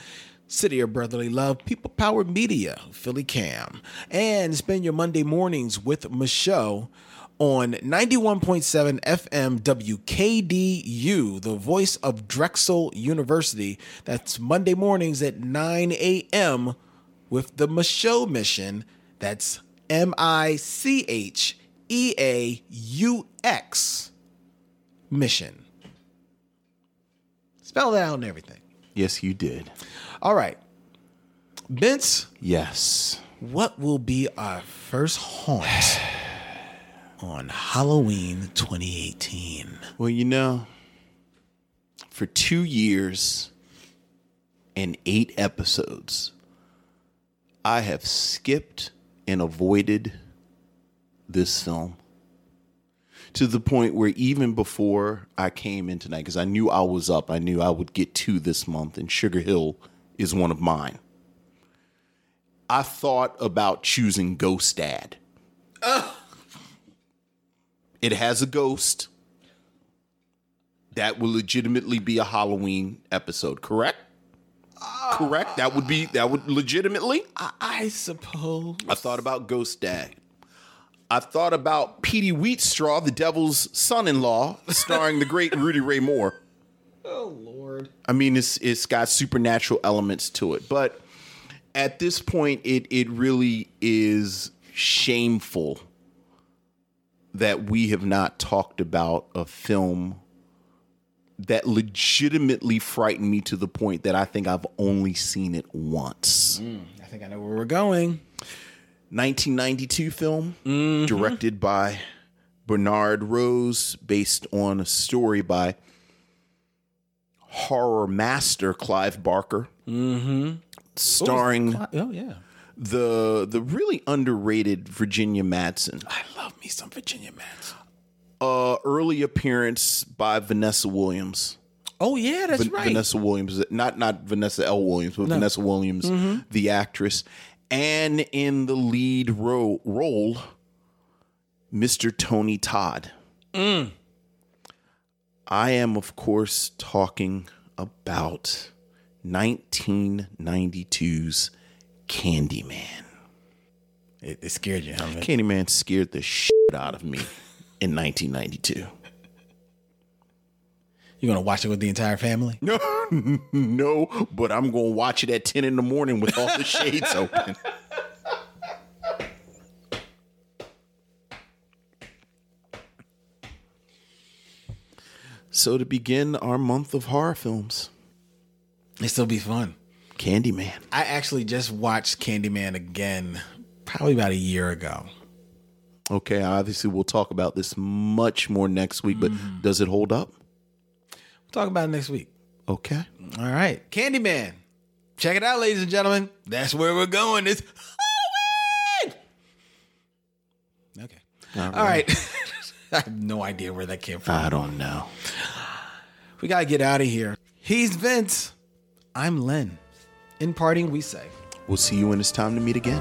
City of Brotherly Love, People Power Media, Philly Cam. And spend your Monday mornings with Micheaux on 91.7 FM WKDU, the voice of Drexel University. That's Monday mornings at 9 a.m. with the Micheaux Mission. That's M I C H E A U X Mission. Spell that out and everything. yes, you did. All right. Vince, Yes. what will be our first haunt [SIGHS] on Halloween 2018? Well, you know, for two years and eight episodes, I have skipped and avoided this film to the point where even before I came in tonight, because I knew I was up, I knew I would get two this month, and Sugar Hill is one of mine. I thought about choosing Ghost Dad. It has a ghost. That will legitimately be a Halloween episode, correct? correct. That would be that would legitimately. I, I suppose. I thought about Ghost Dad. I thought about Petey Wheatstraw, the devil's son-in-law, starring the great Rudy Ray Moore. [LAUGHS] Oh, Lord. I mean, it's it's got supernatural elements to it, but at this point, it it really is shameful that we have not talked about a film that legitimately frightened me to the point that I think I've only seen it once. Mm, I think I know where we're going. 1992 film directed by Bernard Rose, based on a story by horror master Clive Barker, mm-hmm. starring Oh, yeah. the the really underrated Virginia Madsen. I love me some Virginia Mats. Uh, early appearance by Vanessa Williams. Oh, yeah, that's Van- right. Vanessa Williams, not not Vanessa L. Williams, but Vanessa Williams, Mm-hmm. the actress, and in the lead ro- role, Mr. Tony Todd. Mm. I am, of course, talking about 1992's Candyman. It, it scared you, huh, man? Candyman scared the shit out of me in 1992. You gonna watch it with the entire family? No, [LAUGHS] no, but I'm going to watch it at 10 in the morning with all the shades [LAUGHS] open. So, to begin our month of horror films, It still be fun. Candyman. I actually just watched Candyman again, probably about a year ago. Okay, obviously, we'll talk about this much more next week, but mm-hmm. does it hold up? Talk about it next week. Okay. All right, Candyman. Check it out, ladies and gentlemen. That's where we're going. It's Halloween. Okay. All right. [LAUGHS] I have no idea where that came from. I don't know. We gotta get out of here. He's Vince. I'm Len. In parting, we say. We'll see you when it's time to meet again.